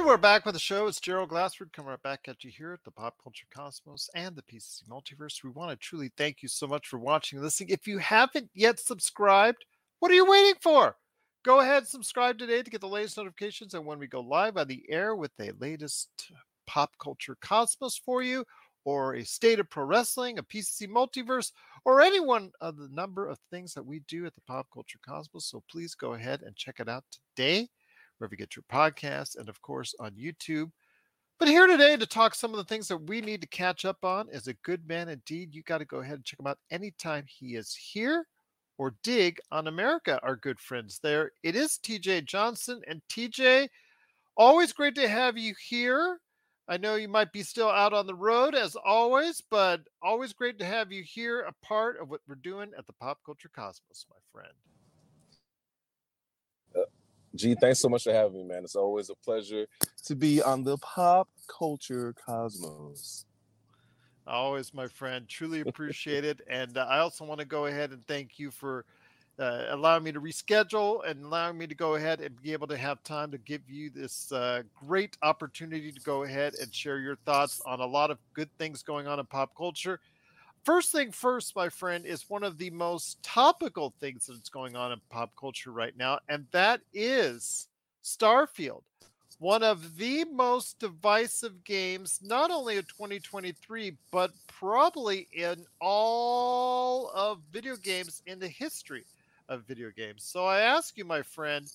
And we're back with the show. It's Gerald Glassford coming right back at you here at the Pop Culture Cosmos and the PCC Multiverse. We want to truly thank you so much for watching and listening. If you haven't yet subscribed, what are you waiting for? Go ahead, and subscribe today to get the latest notifications and when we go live on the air with the latest pop culture cosmos for you, or a state of pro wrestling, a PCC multiverse, or any one of the number of things that we do at the pop culture cosmos. So please go ahead and check it out today, wherever you get your podcasts, and of course on YouTube. But here today to talk some of the things that we need to catch up on is a good man indeed. You got to go ahead and check him out anytime he is here or dig on America, our good friends there. It is TJ Johnson. And TJ, always great to have you here. I know you might be still out on the road as always, but always great to have you here, a part of what we're doing at the Pop Culture Cosmos, my friend. G, thanks so much for having me, man. It's always a pleasure to be on the Pop Culture Cosmos. Always, my friend. Truly appreciate it. And uh, I also want to go ahead and thank you for uh, allowing me to reschedule and allowing me to go ahead and be able to have time to give you this uh, great opportunity to go ahead and share your thoughts on a lot of good things going on in pop culture. First thing first, my friend, is one of the most topical things that's going on in pop culture right now, and that is Starfield one of the most divisive games, not only of 2023, but probably in all of video games in the history of video games. So I ask you, my friend,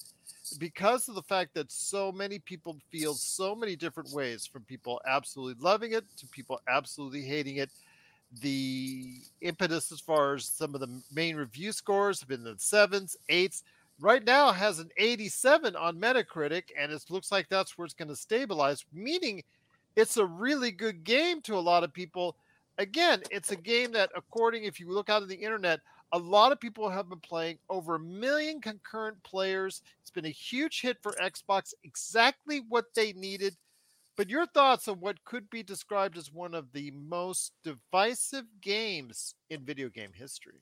because of the fact that so many people feel so many different ways, from people absolutely loving it to people absolutely hating it, the impetus as far as some of the main review scores have been the sevens, eights right now has an 87 on Metacritic, and it looks like that's where it's going to stabilize, meaning it's a really good game to a lot of people. Again, it's a game that, according if you look out on the internet, a lot of people have been playing over a million concurrent players. It's been a huge hit for Xbox, exactly what they needed. But your thoughts on what could be described as one of the most divisive games in video game history?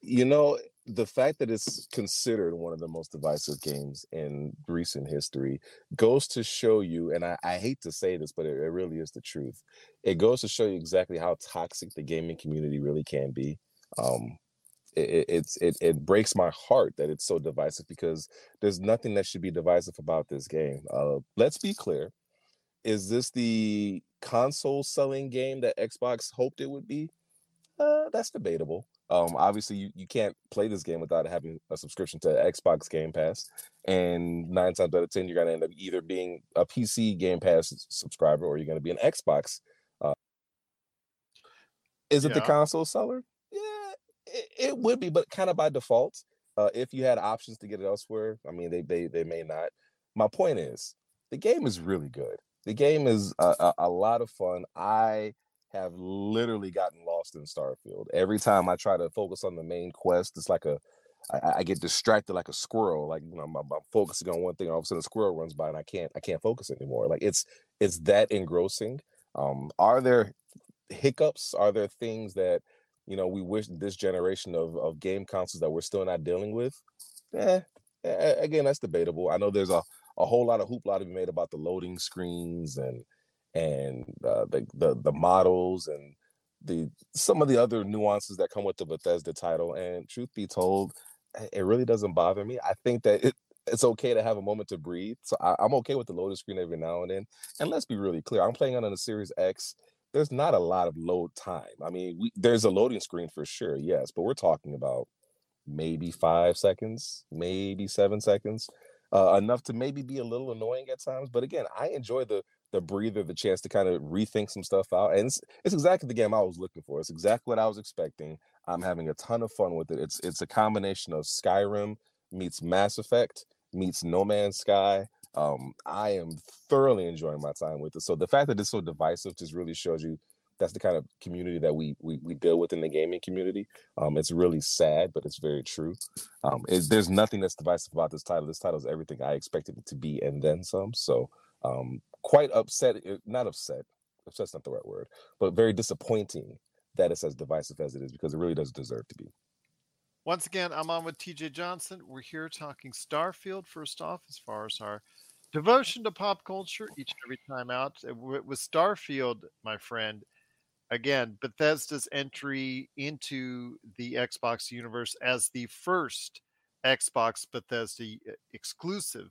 You know, the fact that it's considered one of the most divisive games in recent history goes to show you, and I, I hate to say this, but it, it, really is the truth. It goes to show you exactly how toxic the gaming community really can be. Um, it, it's it, it breaks my heart that it's so divisive because there's nothing that should be divisive about this game. Uh, let's be clear: is this the console selling game that Xbox hoped it would be? Uh, that's debatable. Um, obviously, you, you can't play this game without having a subscription to Xbox Game Pass. And nine times out of 10, you're going to end up either being a PC Game Pass subscriber or you're going to be an Xbox. Uh, is it yeah. the console seller? Yeah, it, it, would be, but kind of by default. Uh, if you had options to get it elsewhere, I mean, they, they, they may not. My point is, the game is really good. The game is a, a, a lot of fun. I have literally gotten lost in Starfield. Every time I try to focus on the main quest, it's like a I, I get distracted like a squirrel. Like you know, I'm, I'm, focusing on one thing, and all of a sudden a squirrel runs by, and I can't I can't focus anymore. Like it's it's that engrossing. Um, are there hiccups? Are there things that you know we wish this generation of of game consoles that we're still not dealing with? Eh, again, that's debatable. I know there's a a whole lot of hoopla to be made about the loading screens and and uh, the, the the models and the some of the other nuances that come with the Bethesda title. And truth be told, it really doesn't bother me. I think that it it's okay to have a moment to breathe. So I, am okay with the loading screen every now and then. And let's be really clear, I'm playing on a Series X. There's not a lot of load time. I mean, we, there's a loading screen for sure, yes, but we're talking about maybe five seconds, maybe seven seconds, uh, enough to maybe be a little annoying at times. But again, I enjoy the the breather, the chance to kind of rethink some stuff out. And it's, it's exactly the game I was looking for. It's exactly what I was expecting. I'm having a ton of fun with it. It's it's a combination of Skyrim meets Mass Effect meets No Man's Sky. Um, I am thoroughly enjoying my time with it. So the fact that it's so divisive just really shows you that's the kind of community that we we, we deal with in the gaming community. Um, it's really sad, but it's very true. Um, it, there's nothing that's divisive about this title. This title is everything I expected it to be, and then some. So, um, quite upset. Eh, not upset. Upset's not the right word, but very disappointing that it's as divisive as it is because it really doesn't deserve to be. Once again, I'm on with TJ Johnson. We're here talking Starfield. First off, as far as our devotion to pop culture each and every time out uh, with Starfield, my friend again, Bethesda's entry into the Xbox universe as the first Xbox Bethesda exclusive.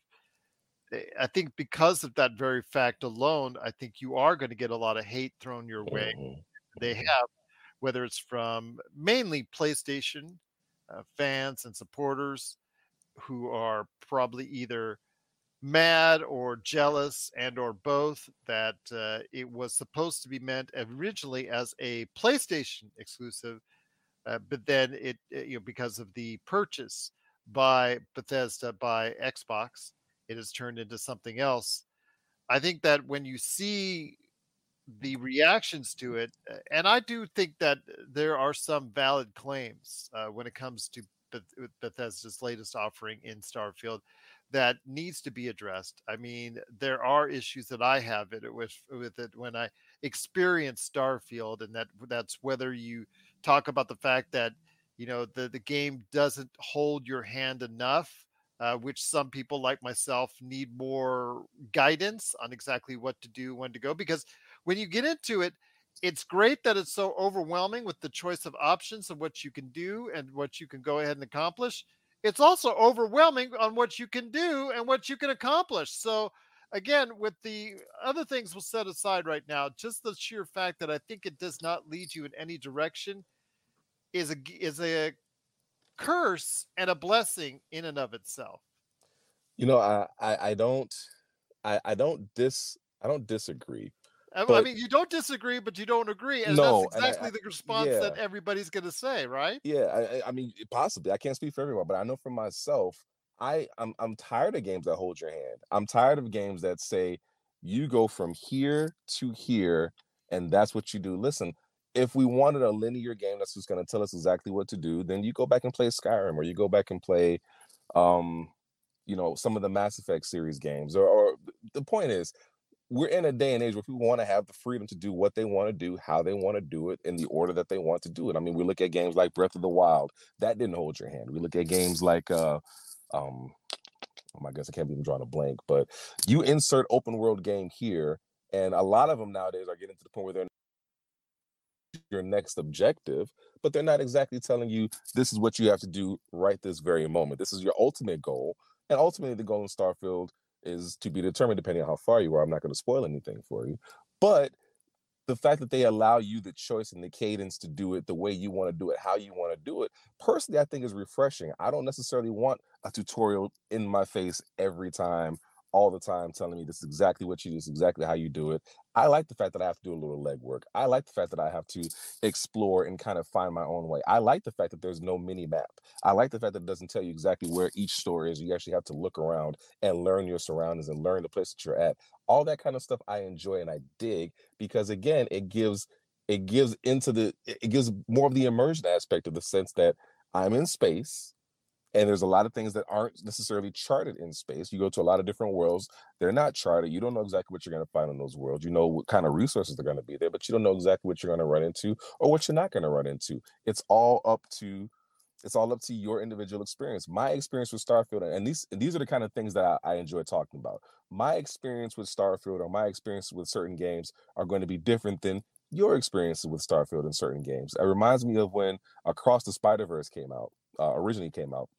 Eh, I think because of that very fact alone, I think you are going to get a lot of hate thrown your way. Mm-hmm. They mm-hmm. have, whether it's from mainly PlayStation uh, fans and supporters who are probably either mad or jealous and or both that uh, it was supposed to be meant originally as a PlayStation exclusive, uh, but then it uh, you know because of the purchase by Bethesda by Xbox, it has turned into something else. I think that when you see the reactions to it, uh, and I do think that there are some valid claims uh, when it comes to Bethesda's latest offering in Starfield that needs to be addressed. I mean, there are issues that I have it with with it when I experience Starfield, and that that's whether you talk about the fact that you know the the game doesn't hold your hand enough, uh, which some people like myself need more guidance on exactly what to do, when to go, because when you get into it. It's great that it's so overwhelming with the choice of options of what you can do and what you can go ahead and accomplish it's also overwhelming on what you can do and what you can accomplish. So, again, with the other things we'll set aside right now, just the sheer fact that I think it does not lead you in any direction is a is a curse and a blessing in and of itself. You know, I I, I don't I, I don't dis I don't disagree. But, I mean, you don't disagree, but you don't agree, and no, that's exactly I, the response yeah. that everybody's going to say, right? Yeah, I, I, mean, possibly. I can't speak for everyone, but I know for myself, I I'm I'm tired of games that hold your hand. I'm tired of games that say you go from here to here, and that's what you do. Listen, if we wanted a linear game that's just going to tell us exactly what to do, then you go back and play Skyrim, or you go back and play, um, you know, some of the Mass Effect series games. Or, or the point is, we're in a day and age where people want to have the freedom to do what they want to do, how they want to do it, in the order that they want to do it. I mean, we look at games like Breath of the Wild, that didn't hold your hand. We look at games like uh um oh my goodness, I can't even draw a blank, but you insert open world game here, and a lot of them nowadays are getting to the point where they're your next objective, but they're not exactly telling you this is what you have to do right this very moment. This is your ultimate goal. And ultimately, the goal in Starfield is to be determined depending on how far you are. I'm not going to spoil anything for you, but the fact that they allow you the choice and the cadence to do it the way you want to do it, how you want to do it, personally, I think is refreshing. I don't necessarily want a tutorial in my face every time all the time telling me this is exactly what you do, this is exactly how you do it. I like the fact that I have to do a little legwork. I like the fact that I have to explore and kind of find my own way. I like the fact that there's no mini map. I like the fact that it doesn't tell you exactly where each store is. You actually have to look around and learn your surroundings and learn the place that you're at. All that kind of stuff I enjoy and I dig because again, it gives it gives into the it gives more of the immersion aspect of the sense that I'm in space and there's a lot of things that aren't necessarily charted in space you go to a lot of different worlds they're not charted you don't know exactly what you're going to find in those worlds you know what kind of resources are going to be there but you don't know exactly what you're going to run into or what you're not going to run into. It's all up to it's all up to your individual experience. My experience with starfield and these these are the kind of things that I, I enjoy talking about. My experience with starfield or my experience with certain games are going to be different than your experiences with starfield in certain games it reminds me of when across the spider verse came out uh, originally came out,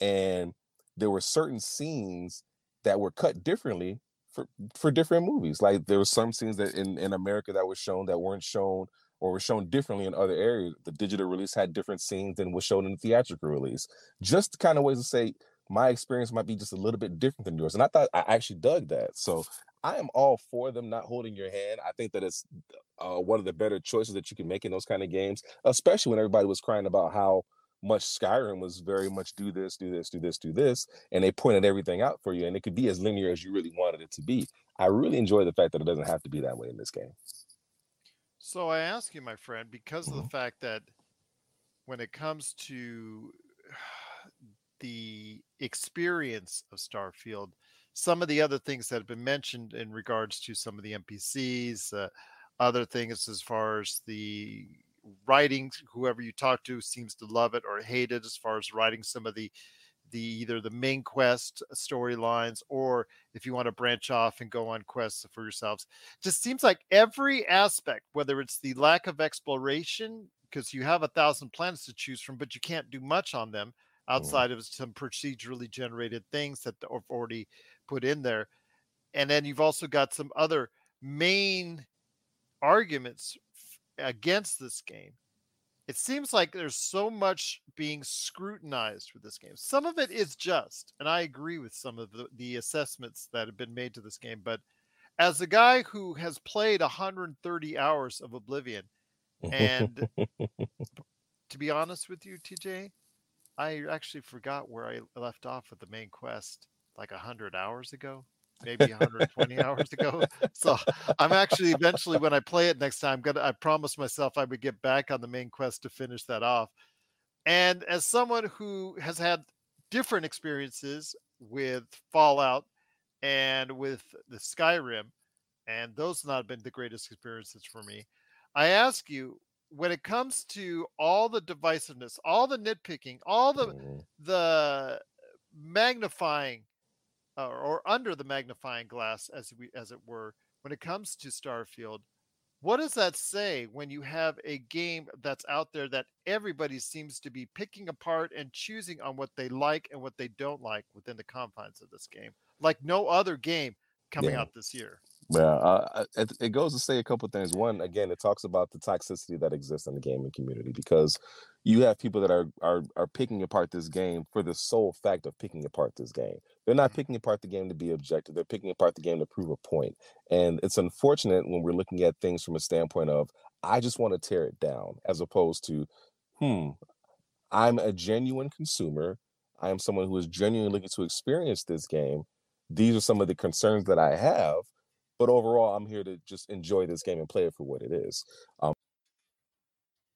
and there were certain scenes that were cut differently for for different movies. Like there were some scenes that in in America that were shown that weren't shown or were shown differently in other areas. The digital release had different scenes than was shown in the theatrical release. Just kind of ways to say my experience might be just a little bit different than yours. And I thought I actually dug that. So I am all for them not holding your hand. I think that it's uh, one of the better choices that you can make in those kind of games, especially when everybody was crying about how much Skyrim was very much do this, do this, do this, do this, and they pointed everything out for you, and it could be as linear as you really wanted it to be. I really enjoy the fact that it doesn't have to be that way in this game. So I ask you, my friend, because of the fact that when it comes to the experience of Starfield, some of the other things that have been mentioned in regards to some of the NPCs, uh, other things as far as the writing, whoever you talk to seems to love it or hate it as far as writing some of the the either the main quest storylines or if you want to branch off and go on quests for yourselves. Just seems like every aspect whether it's the lack of exploration because you have a thousand planets to choose from but you can't do much on them outside of some procedurally generated things that are already put in there and then you've also got some other main arguments against this game it seems like there's so much being scrutinized with this game. Some of it is just, and I agree with some of the, the assessments that have been made to this game. But as a guy who has played 130 hours of Oblivion, and to be honest with you, TJ, I actually forgot where I left off with the main quest like 100 hours ago, maybe 120 hours ago. So I'm actually eventually when I play it next time, gonna I promised myself I would get back on the main quest to finish that off. And as someone who has had different experiences with Fallout and with the Skyrim, and those have not been the greatest experiences for me, I ask you, when it comes to all the divisiveness, all the nitpicking, all the Mhm. the magnifying uh, or under the magnifying glass as we as it were when it comes to starfield what does that say when you have a game that's out there that everybody seems to be picking apart and choosing on what they like and what they don't like within the confines of this game like no other game coming Yeah. out this year Yeah, uh, it, it goes to say a couple things. One, again, it talks about the toxicity that exists in the gaming community because you have people that are are are picking apart this game for the sole fact of picking apart this game. They're not picking apart the game to be objective. They're picking apart the game to prove a point. And it's unfortunate when we're looking at things from a standpoint of I just want to tear it down, as opposed to, hmm, I'm a genuine consumer. I am someone who is genuinely looking to experience this game. These are some of the concerns that I have, but overall, I'm here to just enjoy this game and play it for what it is. Um,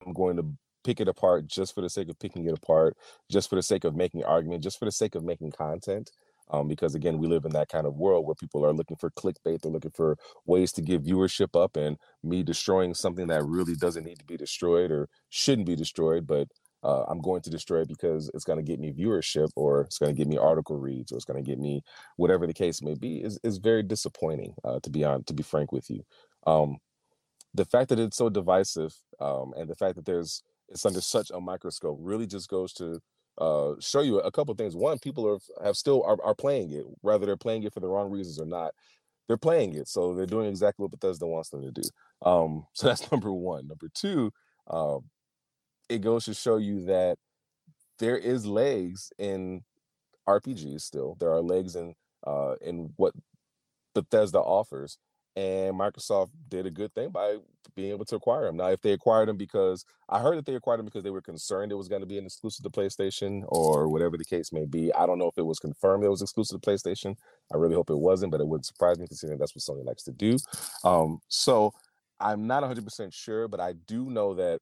I'm going to pick it apart just for the sake of picking it apart, just for the sake of making argument, just for the sake of making content. Um, because again, we live in that kind of world where people are looking for clickbait, they're looking for ways to give viewership up, and me destroying something that really doesn't need to be destroyed or shouldn't be destroyed, but uh, I'm going to destroy it because it's going to get me viewership or it's going to get me article reads or it's going to get me whatever the case may be is, is very disappointing uh, to be on to be frank with you. Um, the fact that it's so divisive um, and the fact that there's it's under such a microscope really just goes to uh, show you a couple things one people are have still are, are playing it whether they're playing it for the wrong reasons or not they're playing it so they're doing exactly what bethesda wants them to do um, so that's number one number two um, it goes to show you that there is legs in RPGs still. There are legs in uh in what Bethesda offers. And Microsoft did a good thing by being able to acquire them. Now, if they acquired them because I heard that they acquired them because they were concerned it was going to be an exclusive to PlayStation or whatever the case may be. I don't know if it was confirmed it was exclusive to PlayStation. I really hope it wasn't, but it wouldn't surprise me considering that's what Sony likes to do. Um, so I'm not 100% sure, but I do know that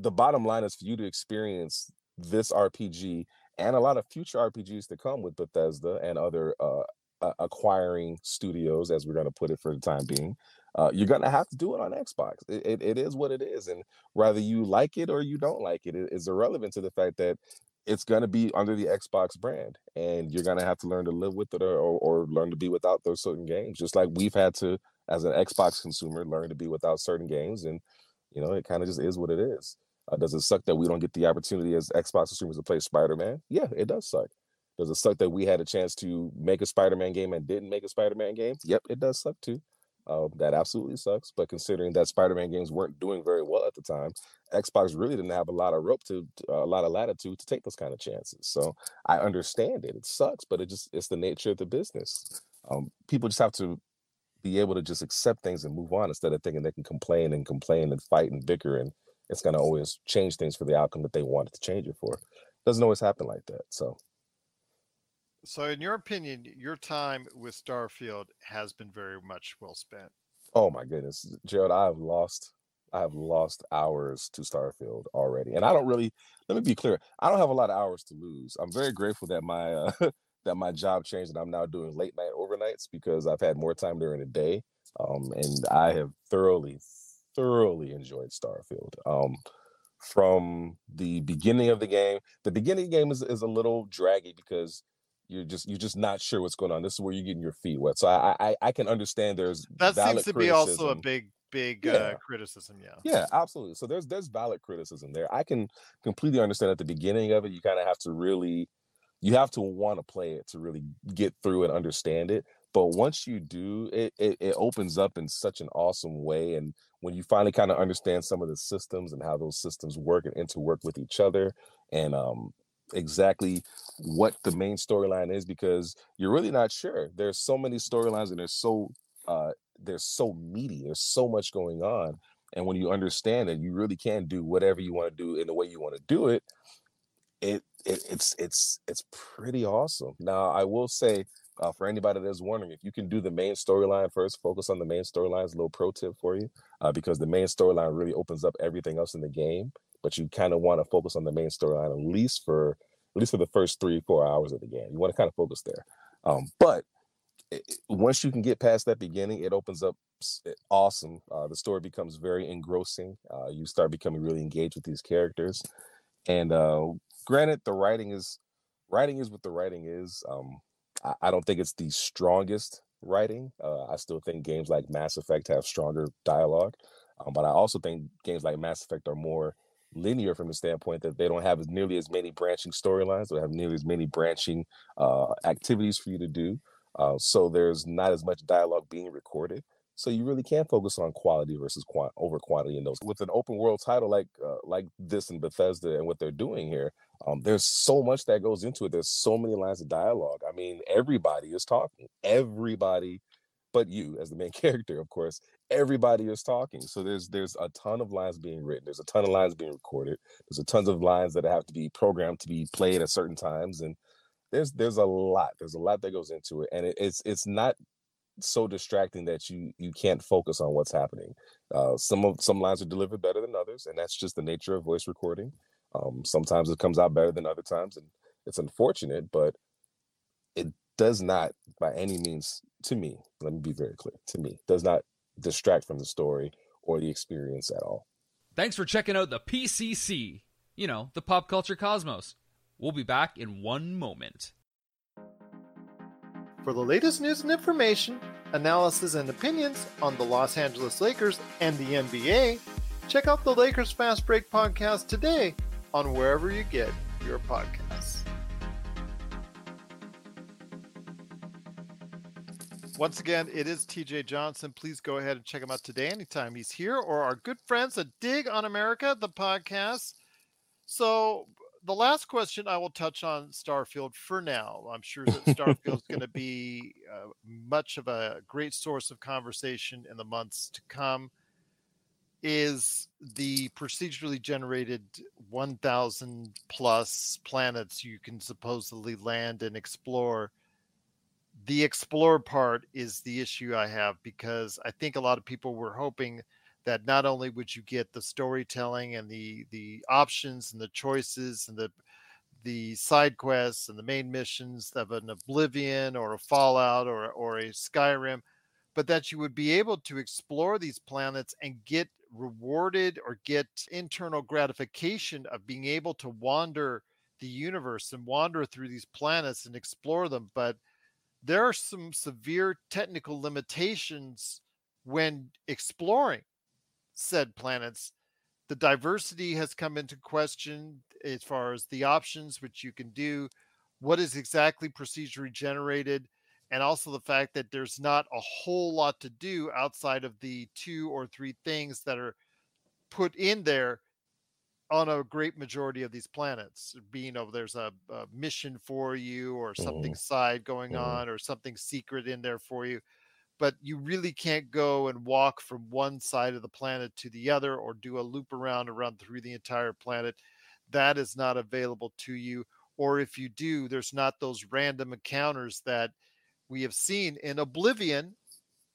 the bottom line is for you to experience this RPG and a lot of future RPGs to come with Bethesda and other uh, uh, acquiring studios, as we're going to put it for the time being. Uh, you're going to have to do it on Xbox. It, it, it is what it is, and whether you like it or you don't like it, it is irrelevant to the fact that it's going to be under the Xbox brand, and you're going to have to learn to live with it or, or, or learn to be without those certain games. Just like we've had to, as an Xbox consumer, learn to be without certain games, and you know, it kind of just is what it is. Uh, does it suck that we don't get the opportunity as Xbox consumers to play Spider Man? Yeah, it does suck. Does it suck that we had a chance to make a Spider Man game and didn't make a Spider Man game? Yep, it does suck too. Uh, that absolutely sucks. But considering that Spider Man games weren't doing very well at the time, Xbox really didn't have a lot of rope to, uh, a lot of latitude to take those kind of chances. So I understand it. It sucks, but it just it's the nature of the business. Um, people just have to be able to just accept things and move on instead of thinking they can complain and complain and fight and bicker and it's going to always change things for the outcome that they wanted to change it for. Doesn't always happen like that. So, so in your opinion your time with starfield has been very much well spent Oh my goodness, Gerald, I have lost I have lost hours to Starfield already. And I don't really let me be clear, I don't have a lot of hours to lose. I'm very grateful that my uh that my job changed and I'm now doing late night overnights because I've had more time during the day. Um and I have thoroughly thoroughly enjoyed Starfield. Um from the beginning of the game, the beginning of the game is, is a little draggy because you're just you're just not sure what's going on. This is where you're getting your feet wet. So I I, I can understand there's that seems to be also a big big yeah. uh, criticism. Yeah. Yeah, absolutely. So there's there's valid criticism there. I can completely understand at the beginning of it. You kind of have to really you have to want to play it to really get through and understand it. But once you do, it, it it opens up in such an awesome way. And when you finally kind of understand some of the systems and how those systems work and interwork with each other, and um exactly what the main storyline is because you're really not sure. There's so many storylines and they're so uh they're so meaty. There's so much going on. And when you understand that you really can do whatever you want to do in the way you want to do it, it, it it's it's it's pretty awesome. Now I will say uh, for anybody that's wondering if you can do the main storyline first, focus on the main storyline. A little pro tip for you uh, because the main storyline really opens up everything else in the game but you kind of want to focus on the main storyline at least for at least for the first three four hours of the game. You want to kind of focus there. Um, but it, once you can get past that beginning, it opens up awesome. Uh, the story becomes very engrossing. Uh, you start becoming really engaged with these characters, and uh, granted, the writing is writing is what the writing is. Um, I, I, don't think it's the strongest writing. Uh, I still think games like Mass Effect have stronger dialogue, um, but I also think games like Mass Effect are more linear from the standpoint that they don't have as nearly as many branching storylines, they have nearly as many branching uh, activities for you to do. Uh, so there's not as much dialogue being recorded. So you really can focus on quality versus over quantity in those. With an open world title like uh, like this in Bethesda and what they're doing here, um, there's so much that goes into it. There's so many lines of dialogue. I mean, everybody is talking. Everybody but you as the main character, of course, everybody is talking. So there's there's a ton of lines being written. There's a ton of lines being recorded. There's a tons of lines that have to be programmed to be played at certain times. And there's there's a lot. There's a lot that goes into it. And it, it's it's not so distracting that you you can't focus on what's happening. Uh, some of some lines are delivered better than others, and that's just the nature of voice recording. Um, sometimes it comes out better than other times, and it's unfortunate, but it does not by any means to me let me be very clear to me does not distract from the story or the experience at all. Thanks for checking out the pcc you know the pop culture cosmos. We'll be back in one moment. For the latest news and information analysis and opinions on the los angeles lakers and the nba check out the lakers fast break podcast today on wherever you get your podcasts Once again, it is TJ Johnson. Please go ahead and check him out today anytime he's here, or our good friends at Dig on America, the podcast. So, the last question I will touch on Starfield for now. I'm sure that Starfield is going to be uh, much of a great source of conversation in the months to come. Is the procedurally generated 1,000 plus planets you can supposedly land and explore? The explore part is the issue I have because I think a lot of people were hoping that not only would you get the storytelling and the the options and the choices and the the side quests and the main missions of an Oblivion or a Fallout or or a Skyrim, but that you would be able to explore these planets and get rewarded or get internal gratification of being able to wander the universe and wander through these planets and explore them, but there are some severe technical limitations when exploring said planets. The diversity has come into question as far as the options which you can do, what is exactly procedurally generated, and also the fact that there's not a whole lot to do outside of the two or three things that are put in there on a great majority of these planets being there's a, a mission for you or something mm. side going mm. on or something secret in there for you but you really can't go and walk from one side of the planet to the other or do a loop around around through the entire planet that is not available to you or if you do there's not those random encounters that we have seen in oblivion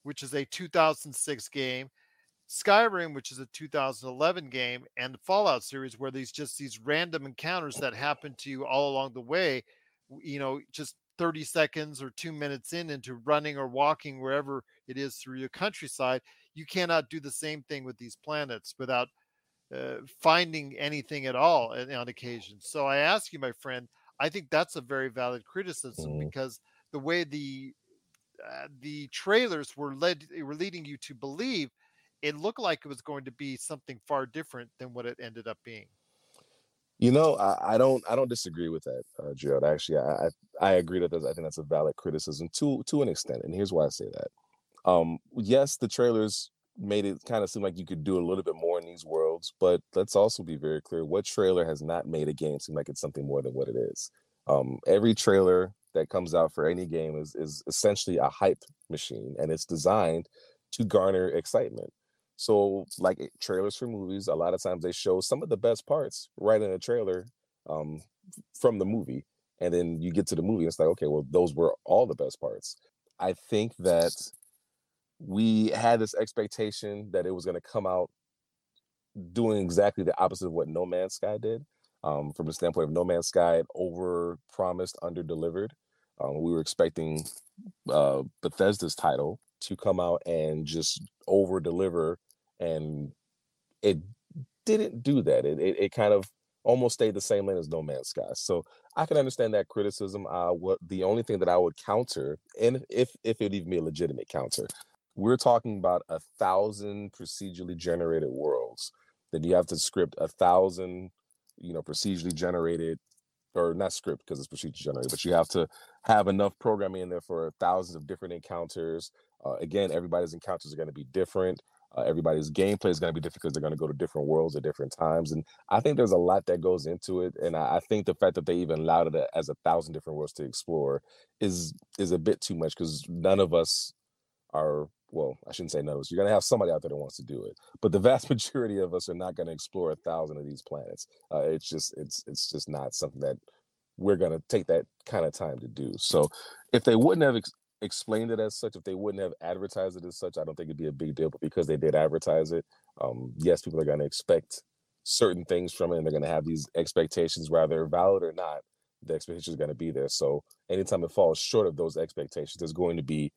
which is a 2006 game, Skyrim, which is a 2011 game, and the Fallout series, where these just these random encounters that happen to you all along the way, you know, just 30 seconds or two minutes in into running or walking wherever it is through your countryside, you cannot do the same thing with these planets without uh, finding anything at all on occasion. So I ask you, my friend, I think that's a very valid criticism mm-hmm. because the way the uh, the trailers were led were leading you to believe it looked like it was going to be something far different than what it ended up being. You know, I, I don't I don't disagree with that, uh, Gerald. Actually, I I agree that I think that's a valid criticism to to an extent, and here's why I say that. Um, yes, the trailers made it kind of seem like you could do a little bit more in these worlds, but let's also be very clear: what trailer has not made a game seem like it's something more than what it is? Um, every trailer that comes out for any game is is essentially a hype machine, and it's designed to garner excitement. So, like eh, trailers for movies, a lot of times they show some of the best parts right in a trailer um, from the movie, and then you get to the movie, and it's like, okay, well, those were all the best parts. I think that we had this expectation that it was going to come out doing exactly the opposite of what No Man's Sky did. Um, from the standpoint of No Man's Sky, it over promised, under delivered. Um, we were expecting uh, Bethesda's title to come out and just over deliver, and it didn't do that. It, it, it kind of almost stayed the same lane as No Man's Sky. So I can understand that criticism. Uh, what the only thing that I would counter, and if if it would even be a legitimate counter, we're talking about a thousand procedurally generated worlds. Then you have to script a thousand, you know, procedurally generated or not script because it's procedure generated, but you have to have enough programming in there for thousands of different encounters. Uh, again, everybody's encounters are going to be different. Uh, everybody's gameplay is going to be different because they're going to go to different worlds at different times. And I think there's a lot that goes into it. And I, I think the fact that they even allowed it as a thousand different worlds to explore is is a bit too much because none of us are well, I shouldn't say none of us. You're going to have somebody out there that wants to do it, but the vast majority of us are not going to explore a thousand of these planets. Uh, it's just it's it's just not something that we're going to take that kind of time to do. So, if they wouldn't have ex- explained it as such, if they wouldn't have advertised it as such, I don't think it'd be a big deal. But because they did advertise it, um, yes, people are going to expect certain things from it, and they're going to have these expectations, whether valid or not. The expectations are going to be there. So, anytime it falls short of those expectations, there's going to be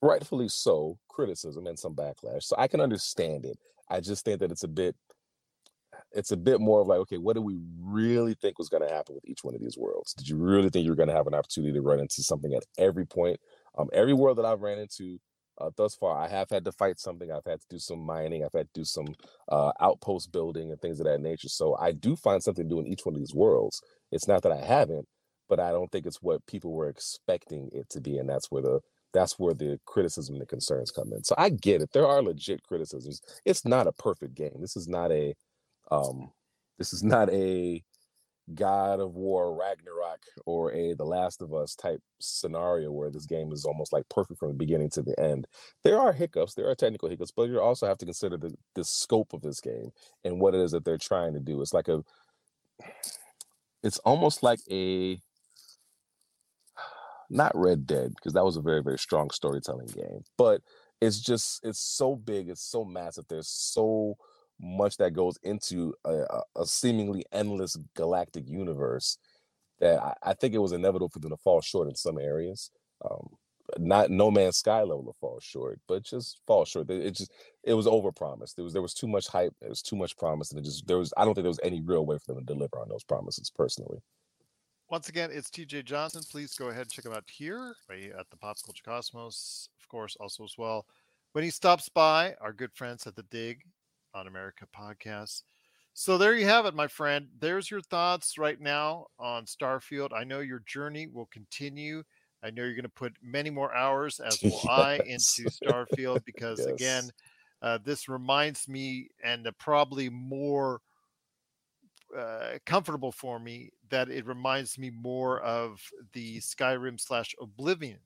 rightfully so, criticism and some backlash. So I can understand it. I just think that it's a bit it's a bit more of like, okay, what do we really think was going to happen with each one of these worlds? Did you really think you were going to have an opportunity to run into something at every point? Um, every world that I've ran into uh, thus far, I have had to fight something. I've had to do some mining. I've had to do some uh, outpost building and things of that nature. So I do find something doing each one of these worlds. It's not that I haven't, but I don't think it's what people were expecting it to be, and that's where the that's where the criticism and the concerns come in. So I get it. There are legit criticisms. It's not a perfect game. This is not a um this is not a God of War Ragnarok or a The Last of Us type scenario where this game is almost like perfect from the beginning to the end. There are hiccups, there are technical hiccups, but you also have to consider the, the scope of this game and what it is that they're trying to do. It's like a it's almost like a not Red Dead because that was a very very strong storytelling game, but it's just it's so big, it's so massive. There's so much that goes into a, a seemingly endless galactic universe that I, I, think it was inevitable for them to fall short in some areas. Um, not No Man's Sky level to fall short, but just fall short. It just it was overpromised. There was there was too much hype. There was too much promise, and it just there was I don't think there was any real way for them to deliver on those promises. Personally. Once again, it's TJ Johnson. Please go ahead and check him out here at the Pop Culture Cosmos, of course, also as well. When he stops by, our good friends at the Dig on America podcast. So there you have it, my friend. There's your thoughts right now on Starfield. I know your journey will continue. I know you're going to put many more hours, as will yes. I, into Starfield because, yes. again, uh, this reminds me and probably more uh, comfortable for me that it reminds me more of the Skyrim slash Oblivion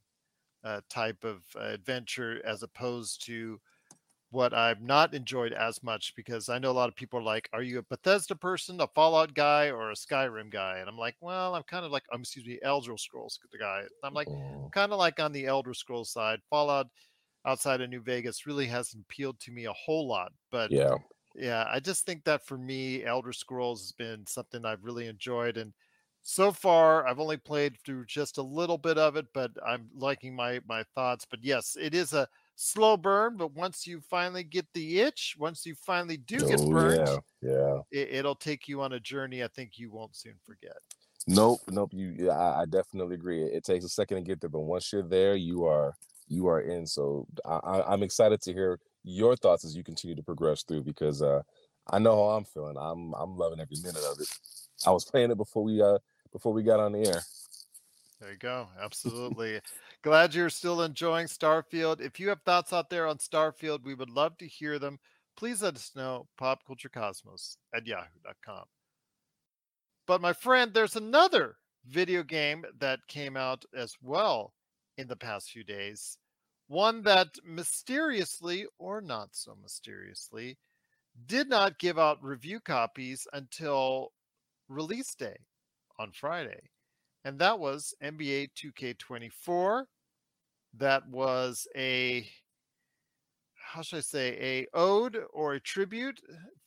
uh, type of uh, adventure as opposed to what I've not enjoyed as much because I know a lot of people are like, "Are you a Bethesda person, a Fallout guy, or a Skyrim guy?" And I'm like, "Well, I'm kind of like, um, excuse me, Elder Scrolls guy." I'm like, oh. kind of like on the Elder Scrolls side. Fallout outside of New Vegas really hasn't appealed to me a whole lot. But Yeah. yeah, I just think that for me, Elder Scrolls has been something I've really enjoyed. And so far, I've only played through just a little bit of it, but I'm liking my my thoughts. But yes, it is a slow burn. But once you finally get the itch, once you finally do get Oh, burned, yeah. Yeah. it, it'll take you on a journey I think you won't soon forget. Nope, nope. You, I, I definitely agree. It takes a second to get there, but once you're there, you are you are in. So I, I, I'm excited to hear your thoughts as you continue to progress through because uh, I know how I'm feeling. I'm I'm loving every minute of it. I was playing it before we uh before we got on the air. There you go. Absolutely. Glad you're still enjoying Starfield. If you have thoughts out there on Starfield, we would love to hear them. Please let us know. Popculturecosmos at yahoo.com. But my friend, there's another video game that came out as well in the past few days. One that mysteriously, or not so mysteriously, did not give out review copies until release day on Friday and that was NBA 2K24. That was a how should I say a ode or a tribute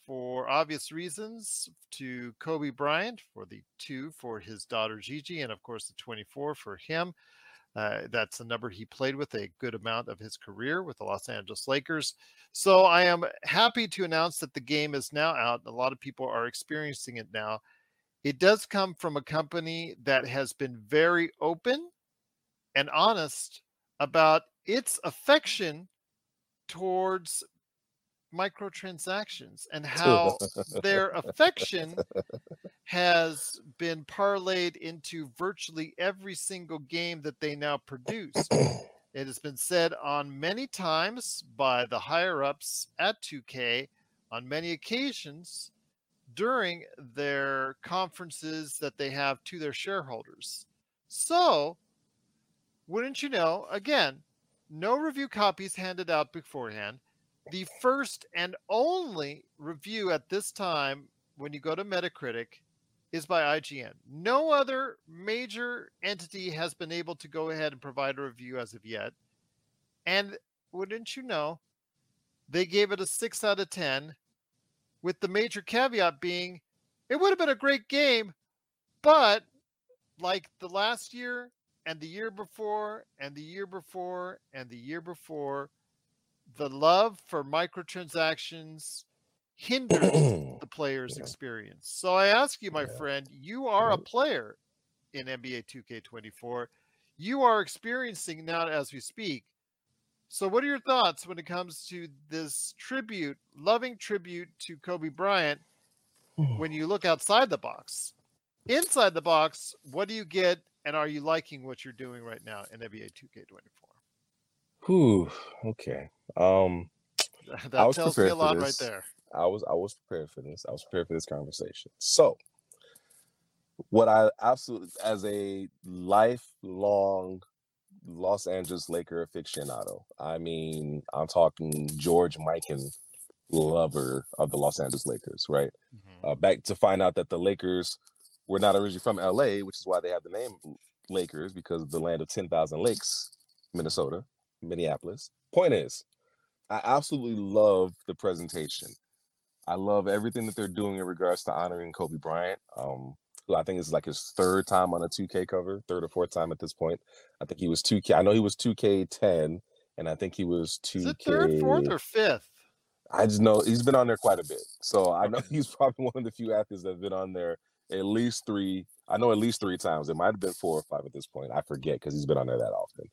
for obvious reasons to Kobe Bryant for the two for his daughter Gigi and of course the 24 for him. Uh, that's the number he played with a good amount of his career with the Los Angeles Lakers. So I am happy to announce that the game is now out. A lot of people are experiencing it now it does come from a company that has been very open and honest about its affection towards microtransactions and how their affection has been parlayed into virtually every single game that they now produce. It has been said on many times by the higher ups at 2K on many occasions during their conferences that they have to their shareholders. So, wouldn't you know, again, no review copies handed out beforehand. The first and only review at this time, when you go to Metacritic, is by IGN. No other major entity has been able to go ahead and provide a review as of yet. And wouldn't you know, they gave it a 6 out of 10 with the major caveat being it would have been a great game, but like the last year and the year before and the year before and the year before, the love for microtransactions hindered the player's Yeah. experience. So I ask you, my Yeah. friend, you are a Mhm. player in NBA 2K24. You are experiencing now as we speak. So, what are your thoughts when it comes to this tribute, loving tribute to Kobe Bryant? When you look outside the box, inside the box, what do you get, and are you liking what you're doing right now in NBA 2K24? Whew, okay. Um, That was tells me a lot right there. I was I was prepared for this. I was prepared for this conversation. So, what I absolutely as a lifelong Los Angeles Laker aficionado, I mean, I'm talking George Mikan lover of the Los Angeles Lakers, right? Mhm. Uh, back to find out that the Lakers were not originally from LA, which is why they have the name Lakers because of the land of 10,000 lakes, Minnesota, Minneapolis. Point is, I absolutely love the presentation. I love everything that they're doing in regards to honoring Kobe Bryant. Um, who I think is like his third time on a 2K cover, third or fourth time at this point. I think he was 2K. I know he was 2K10, and I think he was 2K. Is it third, fourth, or fifth? I just know he's been on there quite a bit. So I know he's probably one of the few athletes that have been on there at least three. I know at least three times. It might have been four or five at this point. I forget because he's been on there that often.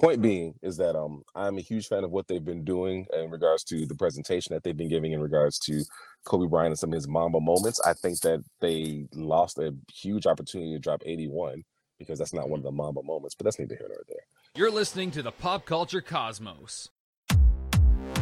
Point being is that um I'm a huge fan of what they've been doing in regards to the presentation that they've been giving in regards to Kobe Bryant and some of his Mamba moments. I think that they lost a huge opportunity to drop 81 because that's not one mm-hmm. of the Mamba moments, but that's neither here nor there. You're listening to the Pop Culture Cosmos.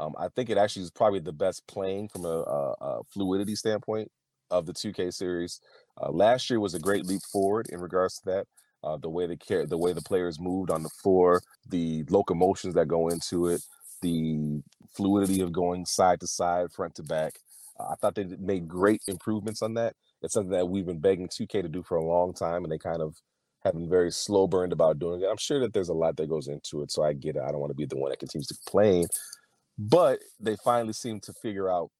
Um, I think it actually is probably the best playing from a, a, a fluidity standpoint of the 2K series. Uh, last year was a great leap forward in regards to that. Uh, the way the care, the way the players moved on the floor, the locomotions that go into it, the fluidity of going side to side, front to back. Uh, I thought they made great improvements on that. It's something that we've been begging 2K to do for a long time, and they kind of have been very slow burned about doing it. I'm sure that there's a lot that goes into it, so I get it. I don't want to be the one that continues to complain, but they finally seem to figure out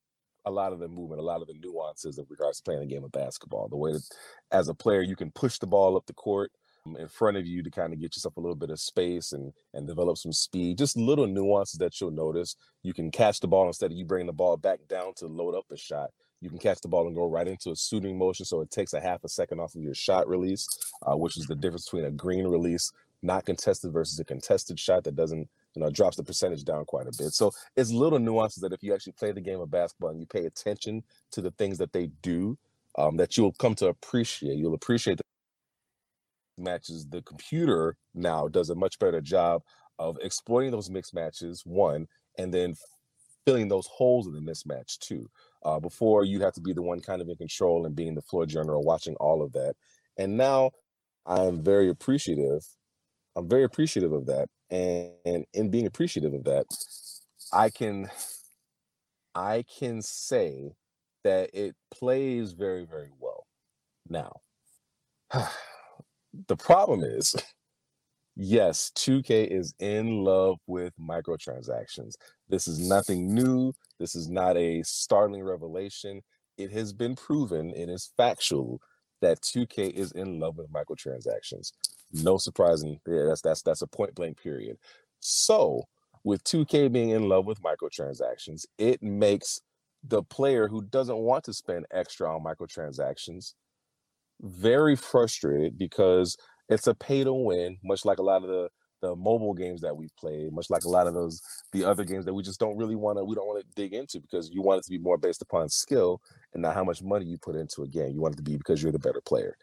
a lot of the movement, a lot of the nuances in regards to playing a game of basketball. The way that, as a player, you can push the ball up the court um, in front of you to kind of get yourself a little bit of space and and develop some speed. Just little nuances that you'll notice. You can catch the ball instead of you bringing the ball back down to load up a shot. You can catch the ball and go right into a shooting motion, so it takes a half a second off of your shot release, uh, which is the difference between a green release, not contested, versus a contested shot that doesn't you know, drops the percentage down quite a bit. So it's little nuances that if you actually play the game of basketball and you pay attention to the things that they do, um, that you'll come to appreciate. You'll appreciate the matches. The computer now does a much better job of exploiting those mixed matches, one, and then filling those holes in the mismatch, two. Uh, before you'd have to be the one kind of in control and being the floor general, watching all of that. And now I'm very appreciative. I'm very appreciative of that and, and in being appreciative of that i can i can say that it plays very very well. Now the problem is yes 2k is in love with microtransactions. This is nothing new. This is not a startling revelation. It has been proven it is factual that 2k is in love with microtransactions no surprising. Yeah, that's that's that's a point blank period. So with 2K being in love with microtransactions, it makes the player who doesn't want to spend extra on microtransactions very frustrated because it's a pay to win, much like a lot of the the mobile games that we've played, much like a lot of those the other games that we just don't really want to we don't want to dig into because you want it to be more based upon skill and not how much money you put into a game. You want it to be because you're the better player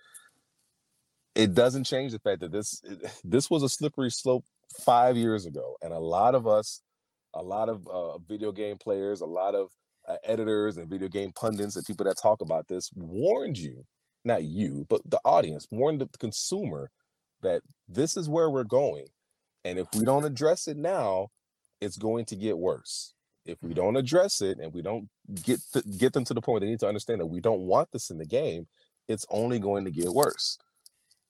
it doesn't change the fact that this this was a slippery slope five years ago, and a lot of us, a lot of uh, video game players, a lot of uh, editors and video game pundits and people that talk about this warned you, not you, but the audience warned the consumer that this is where we're going, and if we don't address it now, it's going to get worse. If we don't address it and we don't get th- get them to the point they need to understand that we don't want this in the game, it's only going to get worse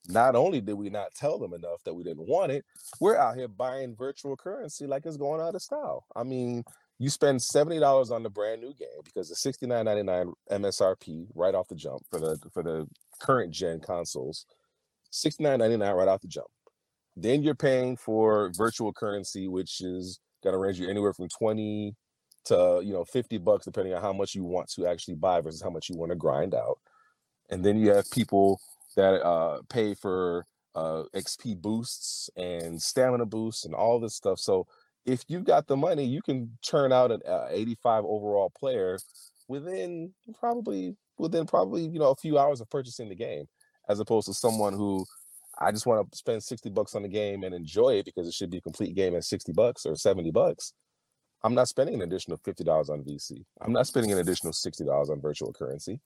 not only did we not tell them enough that we didn't want it, we're out here buying virtual currency like it's going out of style. I mean, you spend $70 on the brand new game because the $69.99 MSRP right off the jump for the for the current gen consoles, $69.99 right off the jump. Then you're paying for virtual currency, which is gonna range you anywhere from 20 to you know 50 bucks depending on how much you want to actually buy versus how much you want to grind out. And then you have people that uh, pay for uh, XP boosts and stamina boosts and all this stuff. So if you've got the money, you can turn out an uh, 85 overall player within probably within probably you know a few hours of purchasing the game, as opposed to someone who I just want to spend 60 bucks on the game and enjoy it because it should be a complete game at 60 bucks or 70 bucks. I'm not spending an additional $50 on VC. I'm not spending an additional $60 on virtual currency.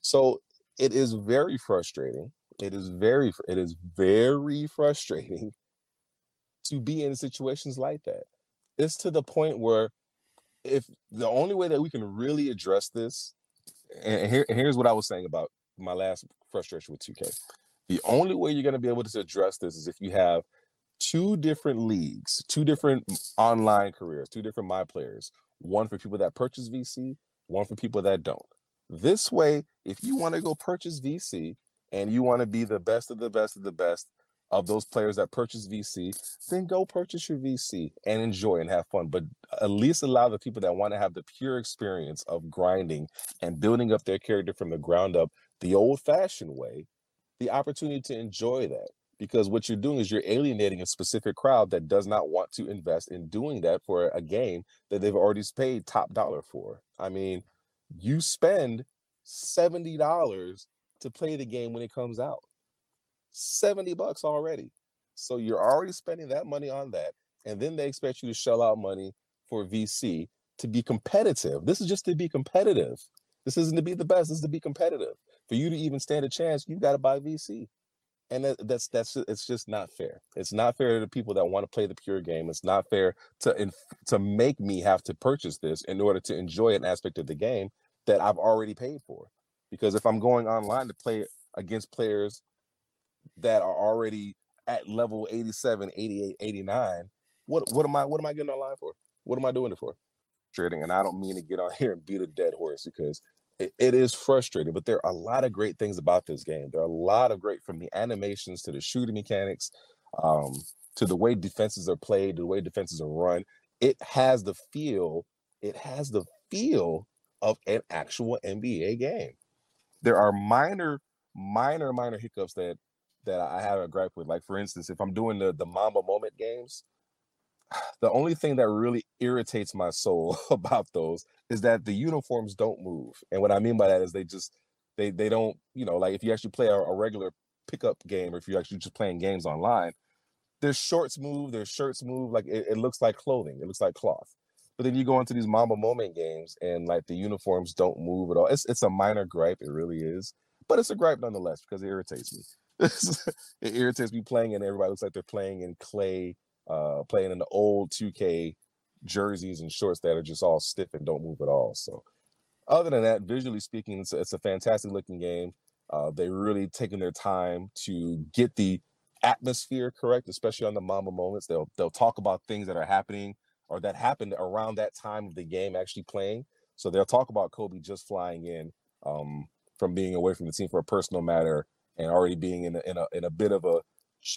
So it is very frustrating. It is very it is very frustrating to be in situations like that. It's to the point where if the only way that we can really address this, and, here, here's what I was saying about my last frustration with 2K. The only way you're going to be able to address this is if you have two different leagues, two different online careers, two different my players, one for people that purchase VC, one for people that don't. This way, if you want to go purchase VC and you want to be the best of the best of the best of those players that purchase VC, then go purchase your VC and enjoy and have fun. But at least allow the people that want to have the pure experience of grinding and building up their character from the ground up the old fashioned way, the opportunity to enjoy that. Because what you're doing is you're alienating a specific crowd that does not want to invest in doing that for a game that they've already paid top dollar for. I mean, you spend $70 to play the game when it comes out. 70 bucks already. So you're already spending that money on that. And then they expect you to shell out money for VC to be competitive. This is just to be competitive. This isn't to be the best. This is to be competitive. For you to even stand a chance, you've got to buy VC and that, that's that's it's just not fair. It's not fair to the people that want to play the pure game. It's not fair to to make me have to purchase this in order to enjoy an aspect of the game that I've already paid for. Because if I'm going online to play against players that are already at level 87, 88, 89, what what am I what am I getting online for? What am I doing it for? Trading, and I don't mean to get on here and beat a dead horse because it, is frustrating, but there are a lot of great things about this game. There are a lot of great from the animations to the shooting mechanics, um, to the way defenses are played, the way defenses are run. It has the feel, it has the feel of an actual NBA game. There are minor, minor, minor hiccups that that I have a gripe with. Like for instance, if I'm doing the the Mamba moment games, the only thing that really irritates my soul about those is that the uniforms don't move. And what I mean by that is they just they they don't, you know, like if you actually play a, a regular pickup game or if you're actually just playing games online, their shorts move, their shirts move, like it, it looks like clothing, it looks like cloth. But then you go into these Mamba Moment games and like the uniforms don't move at all. It's it's a minor gripe, it really is. But it's a gripe nonetheless because it irritates me. it irritates me playing and everybody looks like they're playing in clay uh, playing in the old 2K jerseys and shorts that are just all stiff and don't move at all. So, other than that, visually speaking, it's a, it's a fantastic looking game. Uh, they really taken their time to get the atmosphere correct, especially on the Mamba moments. They'll they'll talk about things that are happening or that happened around that time of the game actually playing. So they'll talk about Kobe just flying in um, from being away from the team for a personal matter and already being in a, in a in a bit of a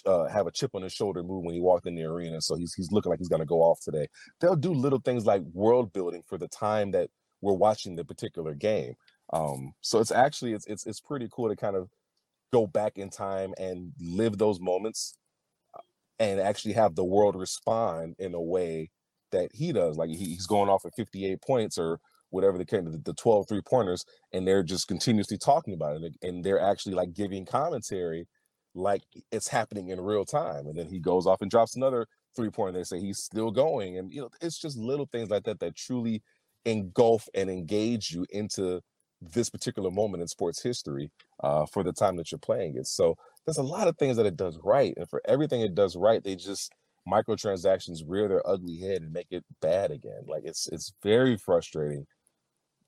uh, have a chip on his shoulder move when he walked in the arena. So he's he's looking like he's to go off today. They'll do little things like world building for the time that we're watching the particular game. Um, so it's actually it's it's it's pretty cool to kind of go back in time and live those moments uh, and actually have the world respond in a way that he does. Like he's going off at 58 points or whatever the of the 12 three pointers, and they're just continuously talking about it. And they're actually like giving commentary like it's happening in real time. And then he goes off and drops another three point. They say he's still going. And you know, it's just little things like that that truly engulf and engage you into this particular moment in sports history uh, for the time that you're playing it. So there's a lot of things that it does right. And for everything it does right, they just microtransactions rear their ugly head and make it bad again. Like it's it's very frustrating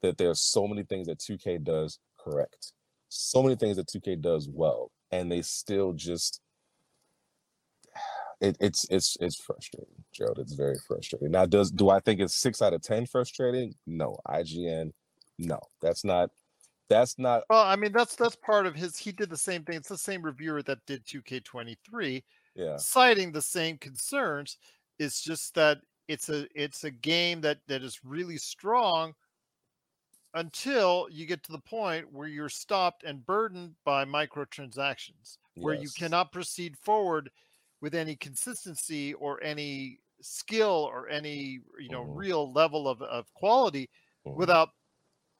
that there's so many things that 2K does correct. So many things that 2K does well and they still just it, it's it's it's frustrating, Gerald. It's very frustrating. Now, does do I think it's six out of ten frustrating? No, IGN, no, that's not. That's not. Well, I mean, that's that's part of his. He did the same thing. It's the same reviewer that did 2K23, yeah, citing the same concerns. It's just that it's a it's a game that that is really strong, until you get to the point where you're stopped and burdened by microtransactions, where yes. you cannot proceed forward with any consistency or any skill or any you know mm-hmm. real level of, of quality mm-hmm. without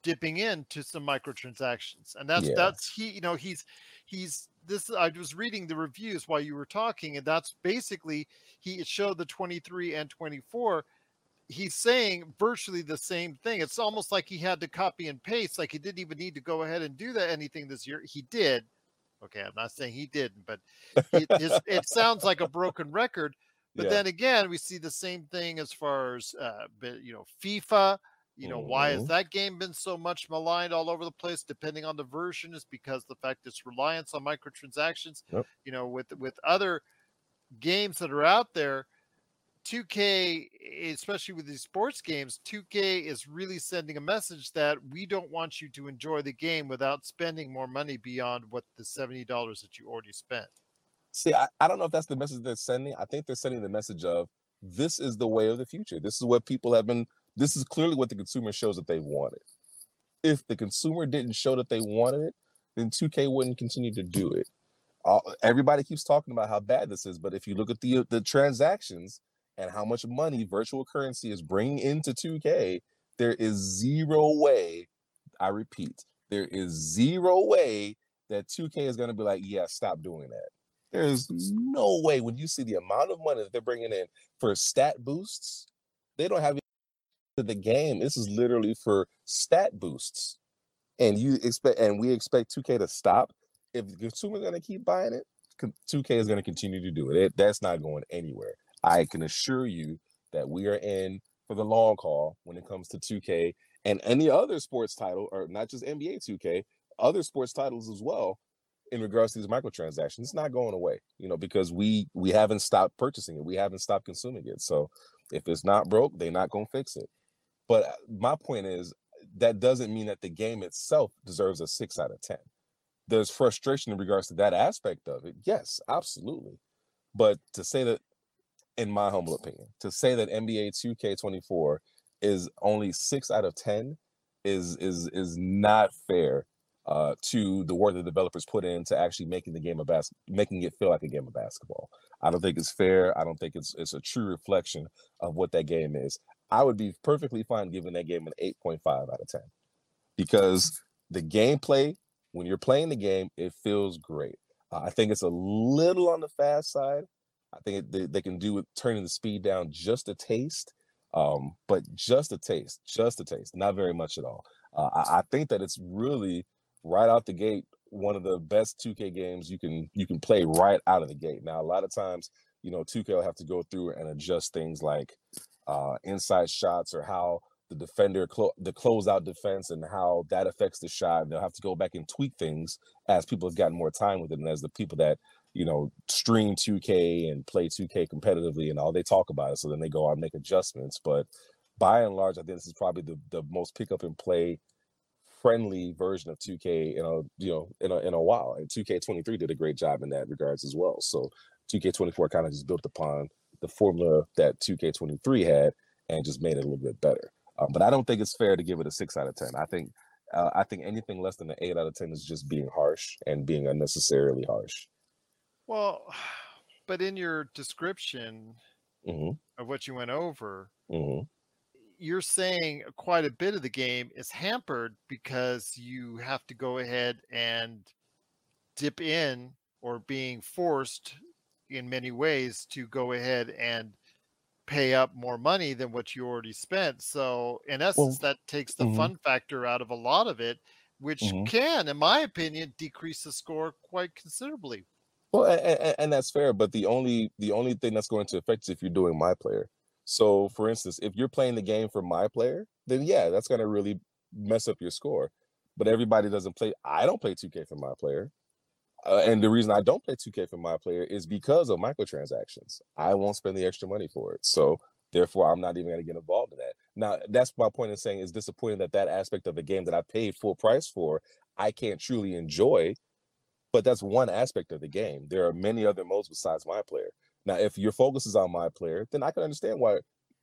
dipping into some microtransactions and that's yeah. that's he you know he's he's this i was reading the reviews while you were talking and that's basically he showed the 23 and 24 he's saying virtually the same thing. It's almost like he had to copy and paste, like he didn't even need to go ahead and do that anything this year. He did. Okay, I'm not saying he didn't, but it, it sounds like a broken record. But yeah. then again, we see the same thing as far as uh, you know, FIFA. You know, mm-hmm. why has mm-hmm. that game been so much maligned all over the place? Depending on the version, is because the fact it's reliance on microtransactions. Yep. You know, with with other games that are out there, 2K, especially with these sports games, 2K is really sending a message that we don't want you to enjoy the game without spending more money beyond what the $70 that you already spent. See, I, I don't know if that's the message they're sending. I think they're sending the message of this is the way of the future. This is what people have been, this is clearly what the consumer shows that they wanted. If the consumer didn't show that they wanted it, then 2K wouldn't continue to do it. Uh, everybody keeps talking about how bad this is, but if you look at the the transactions, and how much money virtual currency is bringing into 2K, there is zero way, I repeat, there is zero way that 2K is going to be like, yeah, stop doing that. There's no way when you see the amount of money that they're bringing in for stat boosts, they don't have to the game. This is literally for stat boosts. And you expect and we expect 2K to stop. If the consumer's gonna keep buying it, 2K is gonna continue to do it. it. That's not going anywhere. I can assure you that we are in for the long haul when it comes to 2K and any other sports title, or not just NBA 2K, other sports titles as well in regards to these microtransactions. It's not going away, you know, because we we haven't stopped purchasing it. We haven't stopped consuming it. So if it's not broke, they're not going to fix it. But uh, my point is that doesn't mean that the game itself deserves a six out of 10. There's frustration in regards to that aspect of it. Yes, absolutely. But to say that, in my humble opinion, to say that NBA 2K24 is only six out of 10 is is is not fair uh, to the work the developers put into actually making the game of bas- making it feel like a game of basketball. I don't think it's fair. I don't think it's it's a true reflection of what that game is. I would be perfectly fine giving that game an 8.5 out of 10 because the gameplay, when you're playing the game, it feels great. Uh, I think it's a little on the fast side. I think they, they, can do with turning the speed down just a taste, um, but just a taste, just a taste, not very much at all. Uh, I, I think that it's really right out the gate one of the best 2K games you can you can play right out of the gate. Now a lot of times, you know, 2K will have to go through and adjust things like uh inside shots or how the defender clo- the closeout defense and how that affects the shot. They'll have to go back and tweak things as people have gotten more time with it and as the people that you know stream 2K and play 2K competitively and all they talk about it. So then they go out and make adjustments. But by and large, I think this is probably the, the most pick up and play friendly version of 2K in a you know in a in a while. And 2K23 did a great job in that regards as well. So 2K24 kind of just built upon the formula that 2K23 had and just made it a little bit better. Um, but I don't think it's fair to give it a six out of ten. I think uh, I think anything less than an eight out of ten is just being harsh and being unnecessarily harsh. Well, but in your description mm-hmm. of what you went over, mm-hmm you're saying quite a bit of the game is hampered because you have to go ahead and dip in or being forced in many ways to go ahead and pay up more money than what you already spent. So, in essence, well, that takes the mm-hmm. fun factor out of a lot of it, which mm-hmm. can, in my opinion, decrease the score quite considerably. Well, and, and, that's fair, but the only the only thing that's going to affect is if you're doing my player. So, for instance, if you're playing the game for my player, then yeah, that's going to really mess up your score. But everybody doesn't play. I don't play 2K for my player. Uh, and the reason I don't play 2K for my player is because of microtransactions. I won't spend the extra money for it. So, therefore, I'm not even going to get involved in that. Now, that's my point in saying it's disappointing that that aspect of the game that I paid full price for, I can't truly enjoy. But that's one aspect of the game. There are many other modes besides my player. Now, if your focus is on my player, then I can understand why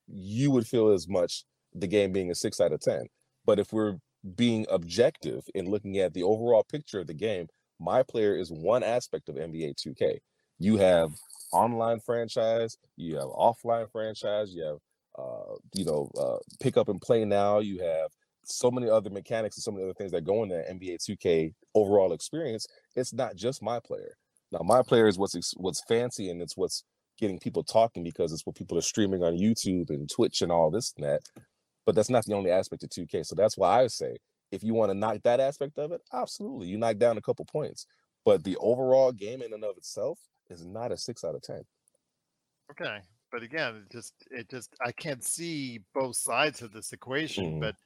you would feel as much the game being a six out of 10. But if we're being objective in looking at the overall picture of the game, my player is one aspect of NBA 2K. You have online franchise, you have offline franchise, you have uh, you know, uh, pick up and play now. You have so many other mechanics and so many other things that go in that NBA 2K overall experience. It's not just my player. Now, my player is what's what's fancy and it's what's getting people talking because it's what people are streaming on YouTube and Twitch and all this and that. But that's not the only aspect of 2K. So that's why I say if you want to knock that aspect of it, absolutely, you knock down a couple points. But the overall game in and of itself is not a six out of ten. Okay, but again, it just it just I can't see both sides of this equation. Mm. But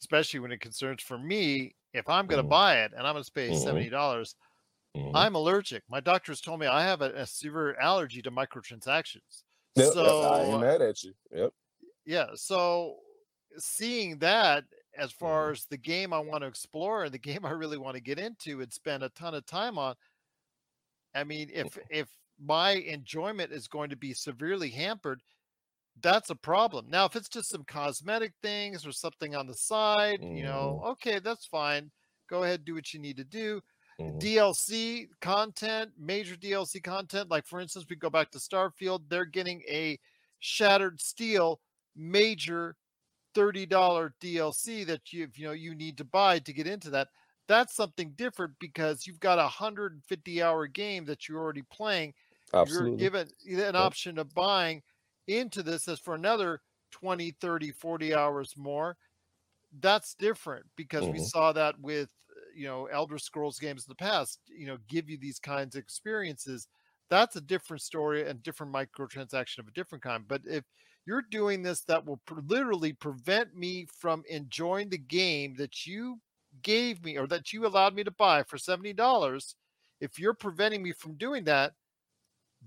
especially when it concerns for me, if I'm going to mm. buy it and I'm going to pay mm-hmm. seventy dollars, Mm-hmm. I'm allergic. My doctors told me I have a, a severe allergy to microtransactions. Yep, so I ain't mad at you. Yep. Yeah. So seeing that as far mm-hmm. as the game I want to explore and the game I really want to get into and spend a ton of time on, I mean, if mm-hmm. if my enjoyment is going to be severely hampered, that's a problem. Now, if it's just some cosmetic things or something on the side, mm-hmm. you know, mm-hmm. okay, that's fine. Go ahead, do what you need to do. Mm-hmm. DLC content, major DLC content, like for instance, we go back to Starfield, they're getting a Shattered Steel major $30 DLC that you you know you need to buy to get into that. That's something different because you've got a 150 hour game that you're already playing. Absolutely. You're given an option of buying into this as for another 20, 30, 40 hours more. That's different because mm-hmm. we saw that with you know Elder Scrolls games in the past, you know, give you these kinds of experiences. That's a different story and different microtransaction of a different kind. But if you're doing this, that will pr- literally prevent me from enjoying the game that you gave me or that you allowed me to buy for $70. If you're preventing me from doing that,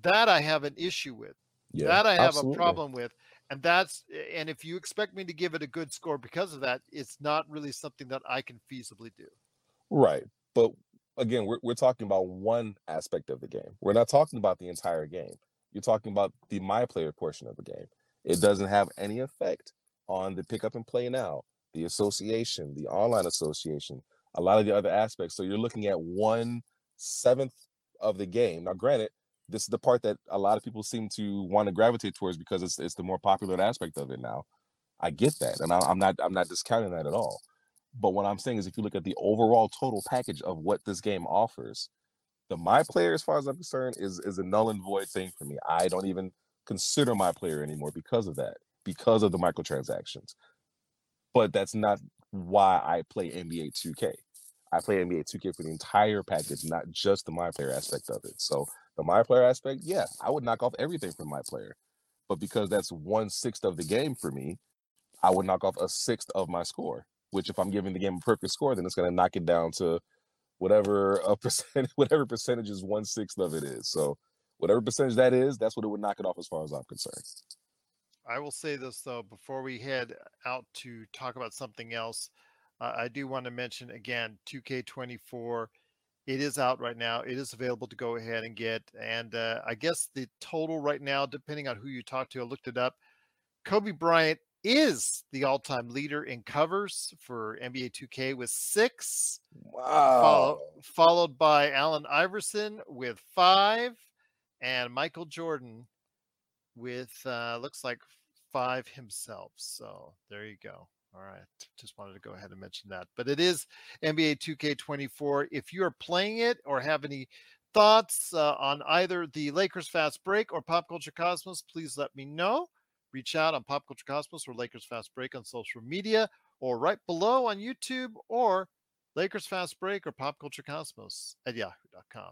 that I have an issue with. Yeah, that I have absolutely. a problem with. And that's and if you expect me to give it a good score because of that, it's not really something that I can feasibly do. Right. But again, we're we're talking about one aspect of the game. We're not talking about the entire game. You're talking about the my player portion of the game. It doesn't have any effect on the pick up and play now, the association, the online association, a lot of the other aspects. So you're looking at one seventh of the game. Now, granted, this is the part that a lot of people seem to want to gravitate towards because it's it's the more popular aspect of it now. I get that, and I, I'm not I'm not discounting that at all. But what I'm saying is, if you look at the overall total package of what this game offers, the my player, as far as I'm concerned, is is a null and void thing for me. I don't even consider my player anymore because of that, because of the microtransactions. But that's not why I play NBA 2K. I play NBA 2K for the entire package, not just the my player aspect of it. So the my player aspect, yeah, I would knock off everything from my player. But because that's one sixth of the game for me, I would knock off a sixth of my score. Which, if I'm giving the game a perfect score, then it's going to knock it down to whatever a percent, whatever percentage is one sixth of it is. So whatever percentage that is, that's what it would knock it off as far as I'm concerned. I will say this though before we head out to talk about something else. Uh, I do want to mention again 2K24. It is out right now. It is available to go ahead and get. And uh, I guess the total right now, depending on who you talk to, I looked it up. Kobe Bryant is the all-time leader in covers for NBA 2K with six. Wow. Follow, followed by Allen Iverson with five and Michael Jordan with uh, looks like five himself. So there you go. All right. Just wanted to go ahead and mention that. But it is NBA 2K24. If you are playing it or have any thoughts uh, on either the Lakers Fast Break or Pop Culture Cosmos, please let me know. Reach out on Pop Culture Cosmos or Lakers Fast Break on social media or right below on YouTube or Lakers Fast Break or Pop Culture Cosmos at yahoo.com.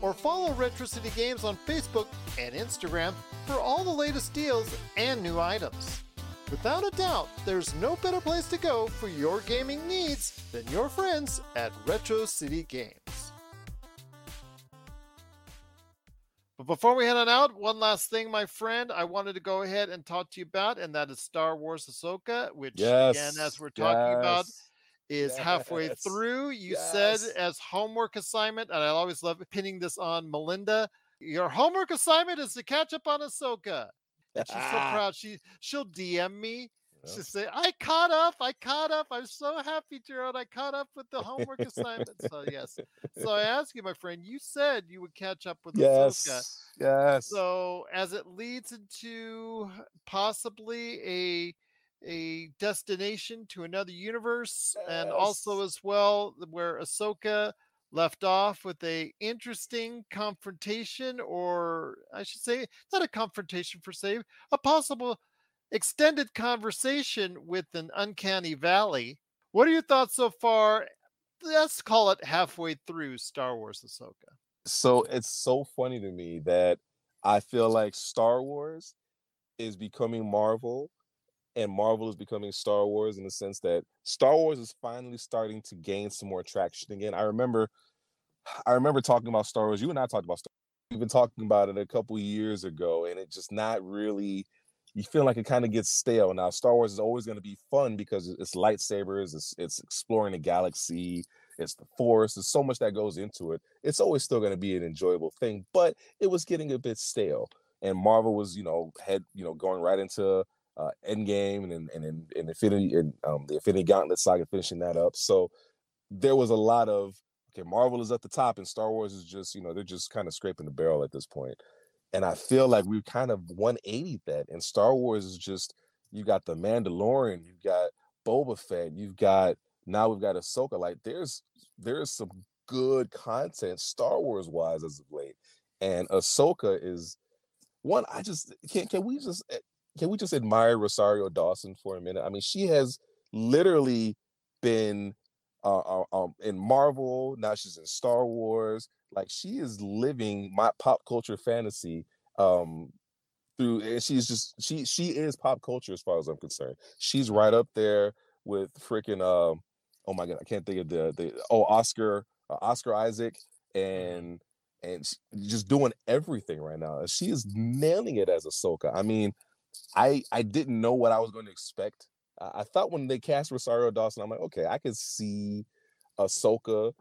or follow Retro City Games on Facebook and Instagram for all the latest deals and new items. Without a doubt, there's no better place to go for your gaming needs than your friends at Retro City Games. But before we head on out, one last thing, my friend, I wanted to go ahead and talk to you about, and that is Star Wars Ahsoka, which, yes. again, as we're talking yes. about, is yes. halfway through. You yes. said as homework assignment, and I always love pinning this on Melinda. Your homework assignment is to catch up on Ahsoka. And she's so proud. She she'll DM me. She'll say, I caught up. I caught up. I'm so happy, Gerald. I caught up with the homework assignment. So yes. So I ask you, my friend, you said you would catch up with yes. Ahsoka. Yes. So as it leads into possibly a a destination to another universe, yes. and also as well where Ahsoka left off with a interesting confrontation, or I should say, not a confrontation for say, a possible extended conversation with an uncanny valley. What are your thoughts so far? Let's call it halfway through Star Wars Ahsoka. So it's so funny to me that I feel like Star Wars is becoming Marvel and Marvel is becoming Star Wars in the sense that Star Wars is finally starting to gain some more traction again. I remember, I remember talking about Star Wars. You and I talked about Star. We've been talking about it a couple years ago, and it just not really. You feel like it kind of gets stale now. Star Wars is always going to be fun because it's lightsabers, it's, it's exploring the galaxy, it's the Force. There's so much that goes into it. It's always still going to be an enjoyable thing, but it was getting a bit stale. And Marvel was, you know, had you know going right into uh, Endgame and and and, and Infinity and um, the Infinity Gauntlet saga finishing that up. So there was a lot of okay, Marvel is at the top and Star Wars is just you know they're just kind of scraping the barrel at this point. And I feel like we've kind of 180 that. And Star Wars is just you got the Mandalorian, you've got Boba Fett, you've got now we've got Ahsoka. Like there's there's some good content Star Wars wise as of late, and Ahsoka is one. I just can can we just eh, can we just admire Rosario Dawson for a minute? I mean, she has literally been uh, uh, um, in Marvel. Now she's in Star Wars. Like she is living my pop culture fantasy um, through, and she's just she she is pop culture as far as I'm concerned. She's right up there with freaking um, oh my god, I can't think of the the oh Oscar uh, Oscar Isaac and and just doing everything right now. She is nailing it as Ahsoka. I mean, I I didn't know what I was going to expect. I, thought when they cast Rosario Dawson, I'm like, okay, I could see Ahsoka,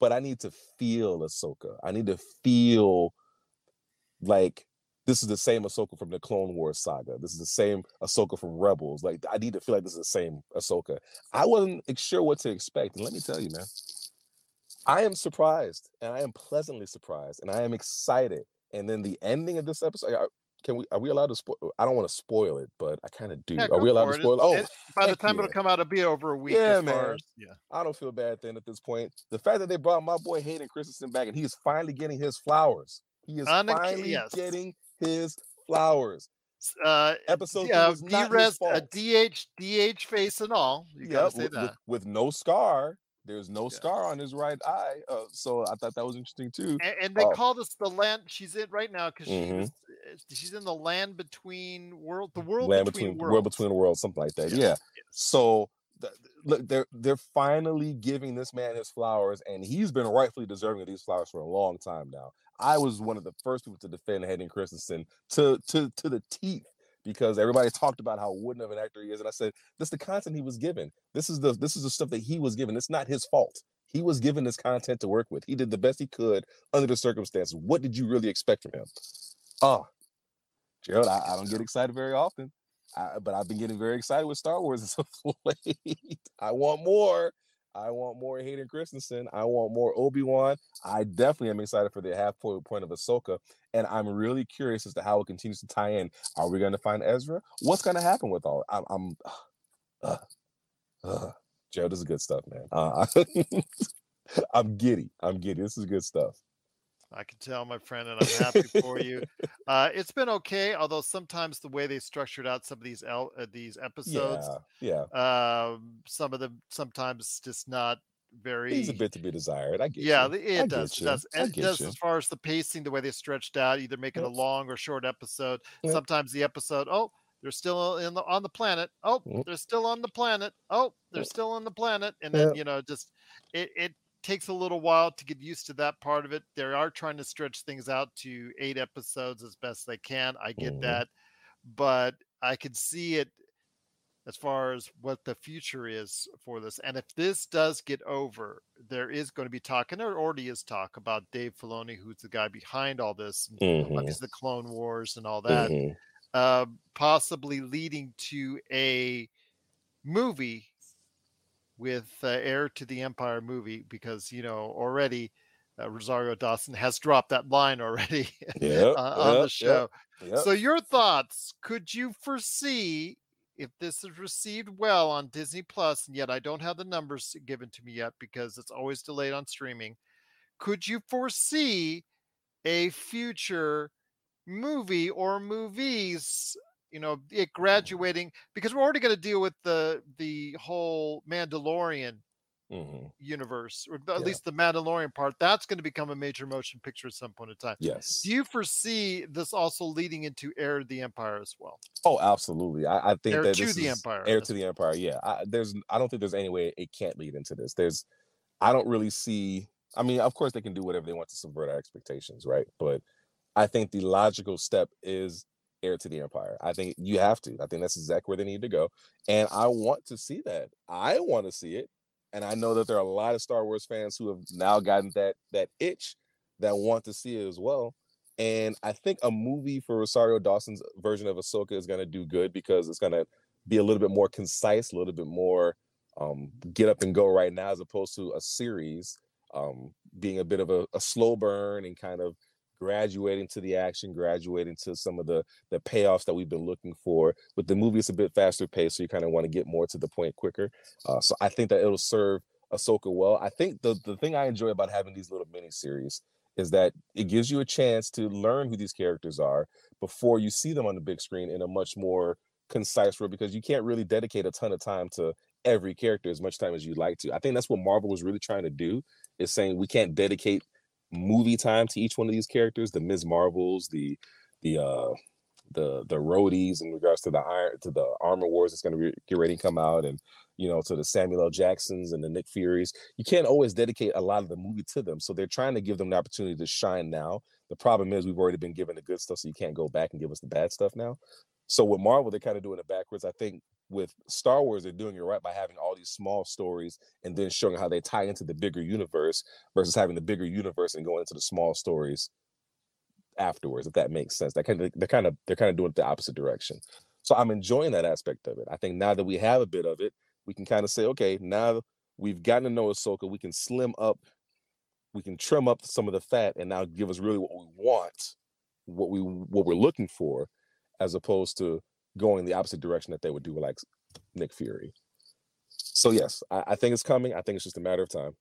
but I need to feel Ahsoka. I need to feel like this is the same Ahsoka from the Clone Wars saga. This is the same Ahsoka from Rebels. Like I need to feel like this is the same Ahsoka. I wasn't sure what to expect, and let me tell you, man, I am surprised, and I am pleasantly surprised, and I am excited. And then the ending of this episode, can we? Are we allowed to spoil? I don't want to spoil it, but I kind of do. Yeah, are we allowed to spoil? It. Oh, by the time yeah. it'll come out, it'll be over a week. Yeah, man. As, yeah, I don't feel bad then at this point. The fact that they brought my boy Hayden Christensen back, and he is finally getting his flowers. He is finally yes. getting his flowers. Uh, Episode yeah, D-res, a DH, DH face and all. You yep, gotta say with, that. With, with, no scar. There's no yeah. scar on his right eye. Uh, so I thought that was interesting too. And, and they uh, call this the land she's in right now because mm-hmm. she's she's in the land between world, the world land between, between world between worlds, something like that. Yeah. So look, they're they're finally giving this man his flowers, and he's been rightfully deserving of these flowers for a long time now. I was one of the first people to defend Hayden Christensen to to to the teeth because everybody talked about how wooden of an actor he is, and I said, "This is the content he was given. This is the this is the stuff that he was given. It's not his fault. He was given this content to work with. He did the best he could under the circumstances. What did you really expect from him?" Oh, Gerald, I, I don't get excited very often, I, but I've been getting very excited with Star Wars. I want more. I want more Hayden Christensen. I want more Obi Wan. I definitely am excited for the half point point of Ahsoka, and I'm really curious as to how it continues to tie in. Are we going to find Ezra? What's going to happen with all? I'm, I'm uh, uh, Joe. This is good stuff, man. Uh, I'm giddy. I'm giddy. This is good stuff. I can tell, my friend, and I'm happy for you. Uh, it's been okay, although sometimes the way they structured out some of these el- uh, these episodes, yeah, yeah, um, some of them sometimes just not very. He's a bit to be desired. I get. Yeah, you. it I does. It does. It does as far as the pacing, the way they stretched out, either making yep. a long or short episode. Yep. Sometimes the episode, oh, they're still in the on the planet. Oh, they're still on the planet. Oh, they're still on the planet, and then you know, just it it takes a little while to get used to that part of it. They are trying to stretch things out to eight episodes as best they can. I get mm-hmm. that, but I can see it as far as what the future is for this. And if this does get over, there is going to be talk, and there already is talk about Dave Filoni, who's the guy behind all this, mm-hmm. the Clone Wars and all that, mm-hmm. uh, possibly leading to a movie with uh, Heir to the Empire movie because you know already uh, Rosario Dawson has dropped that line already yep, uh, on yep, the show. Yep, so your thoughts? Could you foresee if this is received well on Disney Plus, and yet I don't have the numbers given to me yet because it's always delayed on streaming? Could you foresee a future movie or movies you know it graduating because we're already going to deal with the the whole Mandalorian mm-hmm. universe, or at yeah. least the Mandalorian part. That's going to become a major motion picture at some point in time. Yes. Do you foresee this also leading into Heir to the Empire as well? Oh, absolutely. I, I think Heir that to the Empire. Heir to the Empire. Yeah. I, there's. I don't think there's any way it can't lead into this. There's. I don't really see. I mean, of course, they can do whatever they want to subvert our expectations, right? But I think the logical step is heir to the empire. I think you have to. I think that's exactly where they need to go. And I want to see that. I want to see it. And I know that there are a lot of Star Wars fans who have now gotten that that itch that want to see it as well. And I think a movie for Rosario Dawson's version of Ahsoka is going to do good because it's going to be a little bit more concise, a little bit more um, get up and go right now, as opposed to a series um, being a bit of a, a slow burn and kind of graduating to the action, graduating to some of the the payoffs that we've been looking for. With the movie, it's a bit faster paced, so you kind of want to get more to the point quicker. Uh, so I think that it'll serve Ahsoka well. I think the the thing I enjoy about having these little mini series is that it gives you a chance to learn who these characters are before you see them on the big screen in a much more concise way because you can't really dedicate a ton of time to every character as much time as you'd like to. I think that's what Marvel was really trying to do is saying we can't dedicate movie time to each one of these characters, the Ms. Marvels, the the uh the the Rhodey's in regards to the iron to the armor wars that's going to get ready to come out and you know to the Samuel L. Jacksons and the Nick Furies. You can't always dedicate a lot of the movie to them. So they're trying to give them the opportunity to shine now. The problem is we've already been given the good stuff, so you can't go back and give us the bad stuff now. So with Marvel, they're kind of doing it backwards. I think with Star Wars, they're doing it right by having all these small stories and then showing how they tie into the bigger universe versus having the bigger universe and going into the small stories afterwards. If that makes sense, that kind of they're kind of they're kind of doing it the opposite direction. So I'm enjoying that aspect of it. I think now that we have a bit of it, we can kind of say, okay, now we've gotten to know Ahsoka, we can slim up, we can trim up some of the fat, and now give us really what we want, what we what we're looking for, as opposed to going the opposite direction that they would do with like Nick Fury. So yes, I, I think it's coming. I think it's just a matter of time.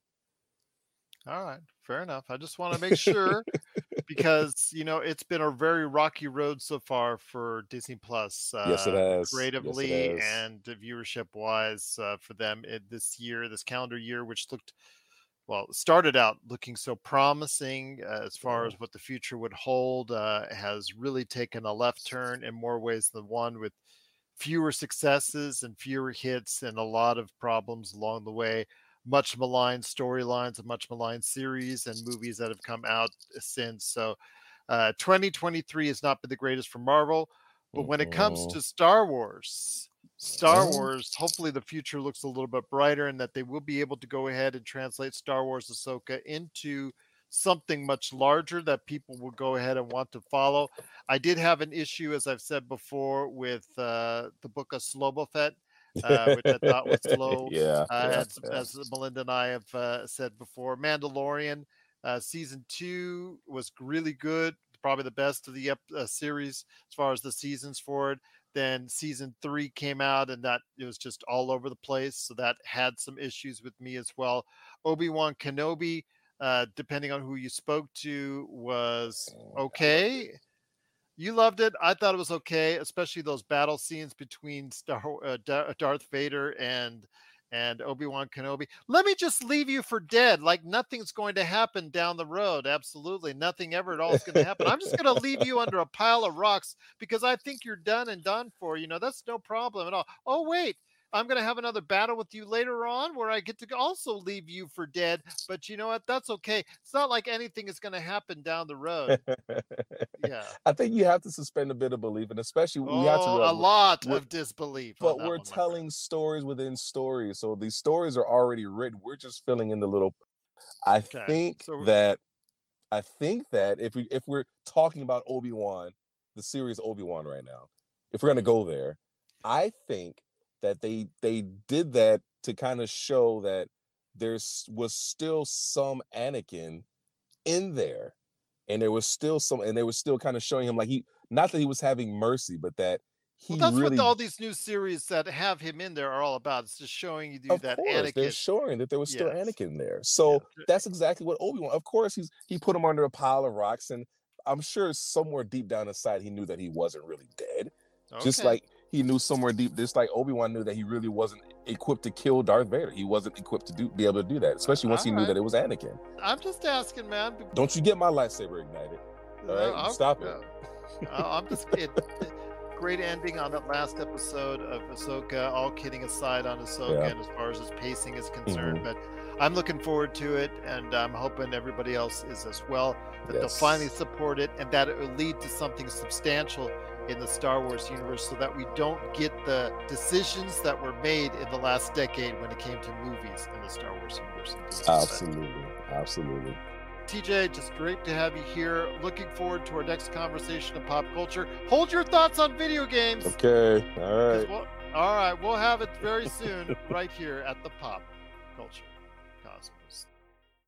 All right, fair enough. I just want to make sure because you know it's been a very rocky road so far for Disney Plus. Uh, yes, it has. Creatively yes, it has. and viewership wise uh, for them it, this year, this calendar year, which looked well started out looking so promising uh, as far as what the future would hold uh, has really taken a left turn in more ways than one with fewer successes and fewer hits and a lot of problems along the way much maligned storylines and much maligned series and movies that have come out since so uh, 2023 has not been the greatest for marvel but when it comes Mhm. to star wars Star. Wars, hopefully the future looks a little bit brighter and that they will be able to go ahead and translate Star Wars Ahsoka into something much larger that people will go ahead and want to follow. I did have an issue, as I've said before, with uh, the book of Slobofet, uh, which I thought was slow. yeah, Uh, yeah, as, yeah. as Melinda and I have uh, said before, Mandalorian uh, season two was really good, probably the best of the ep- uh, series as far as the seasons for it. Then season three came out, and that it was just all over the place. So that had some issues with me as well. Obi Wan Kenobi, uh, depending on who you spoke to, was okay. You loved it. I thought it was okay, especially those battle scenes between Star, uh, Darth Vader and and Obi-Wan Kenobi. Let me just leave you for dead. Like nothing's going to happen down the road. Absolutely. Nothing ever at all is going to happen. I'm just going to leave you under a pile of rocks because I think you're done and done for. You know, that's no problem at all. Oh, wait. I'm going to have another battle with you later on where I get to also leave you for dead. But you know what? That's okay. It's not like anything is going to happen down the road. Yeah. I think you have to suspend a bit of belief, and especially we have to Oh, a lot we're- of disbelief. but we're one, telling stories within stories, so these stories are already written. We're just filling in the little. I Okay, think so- that, I think that if we if we're talking about Obi Wan, the series Obi Wan right now, if we're gonna go there, I think that they they did that to kind of show that there was still some Anakin in there, and there was still some, and they were still kind of showing him like he not that he was having mercy, but that he Well, that's really what all these new series that have him in there are all about. It's just showing you of that course, they're showing that there was still Yes. Anakin there. So Yeah. that's exactly what Obi Wan. Of course, he's he put him under a pile of rocks, and I'm sure somewhere deep down inside he knew that he wasn't really dead. Just like he knew somewhere deep, just like Obi Wan knew that he really wasn't equipped to kill Darth Vader. He wasn't equipped to do be able to do that, especially once he knew that it was Anakin. I'm just asking, man. Don't you get my lightsaber ignited? All right, Uh, I'm- stop it. uh, I'm just it, it- great ending on that last episode of Ahsoka. All kidding aside on Ahsoka, Yeah. and as far as its pacing is concerned, Mhm. but I'm looking forward to it, and I'm hoping everybody else is as well. That they'll finally support it, and that it will lead to something substantial in the Star Wars universe, so that we don't get the decisions that were made in the last decade when it came to movies in the Star Wars universe. and Disney. But- Absolutely, absolutely. TJ, just great to have you here. Looking forward to our next conversation of pop culture. Hold your thoughts on video games. Okay. All right. We'll, all right. We'll have it very soon right here at the Pop Culture.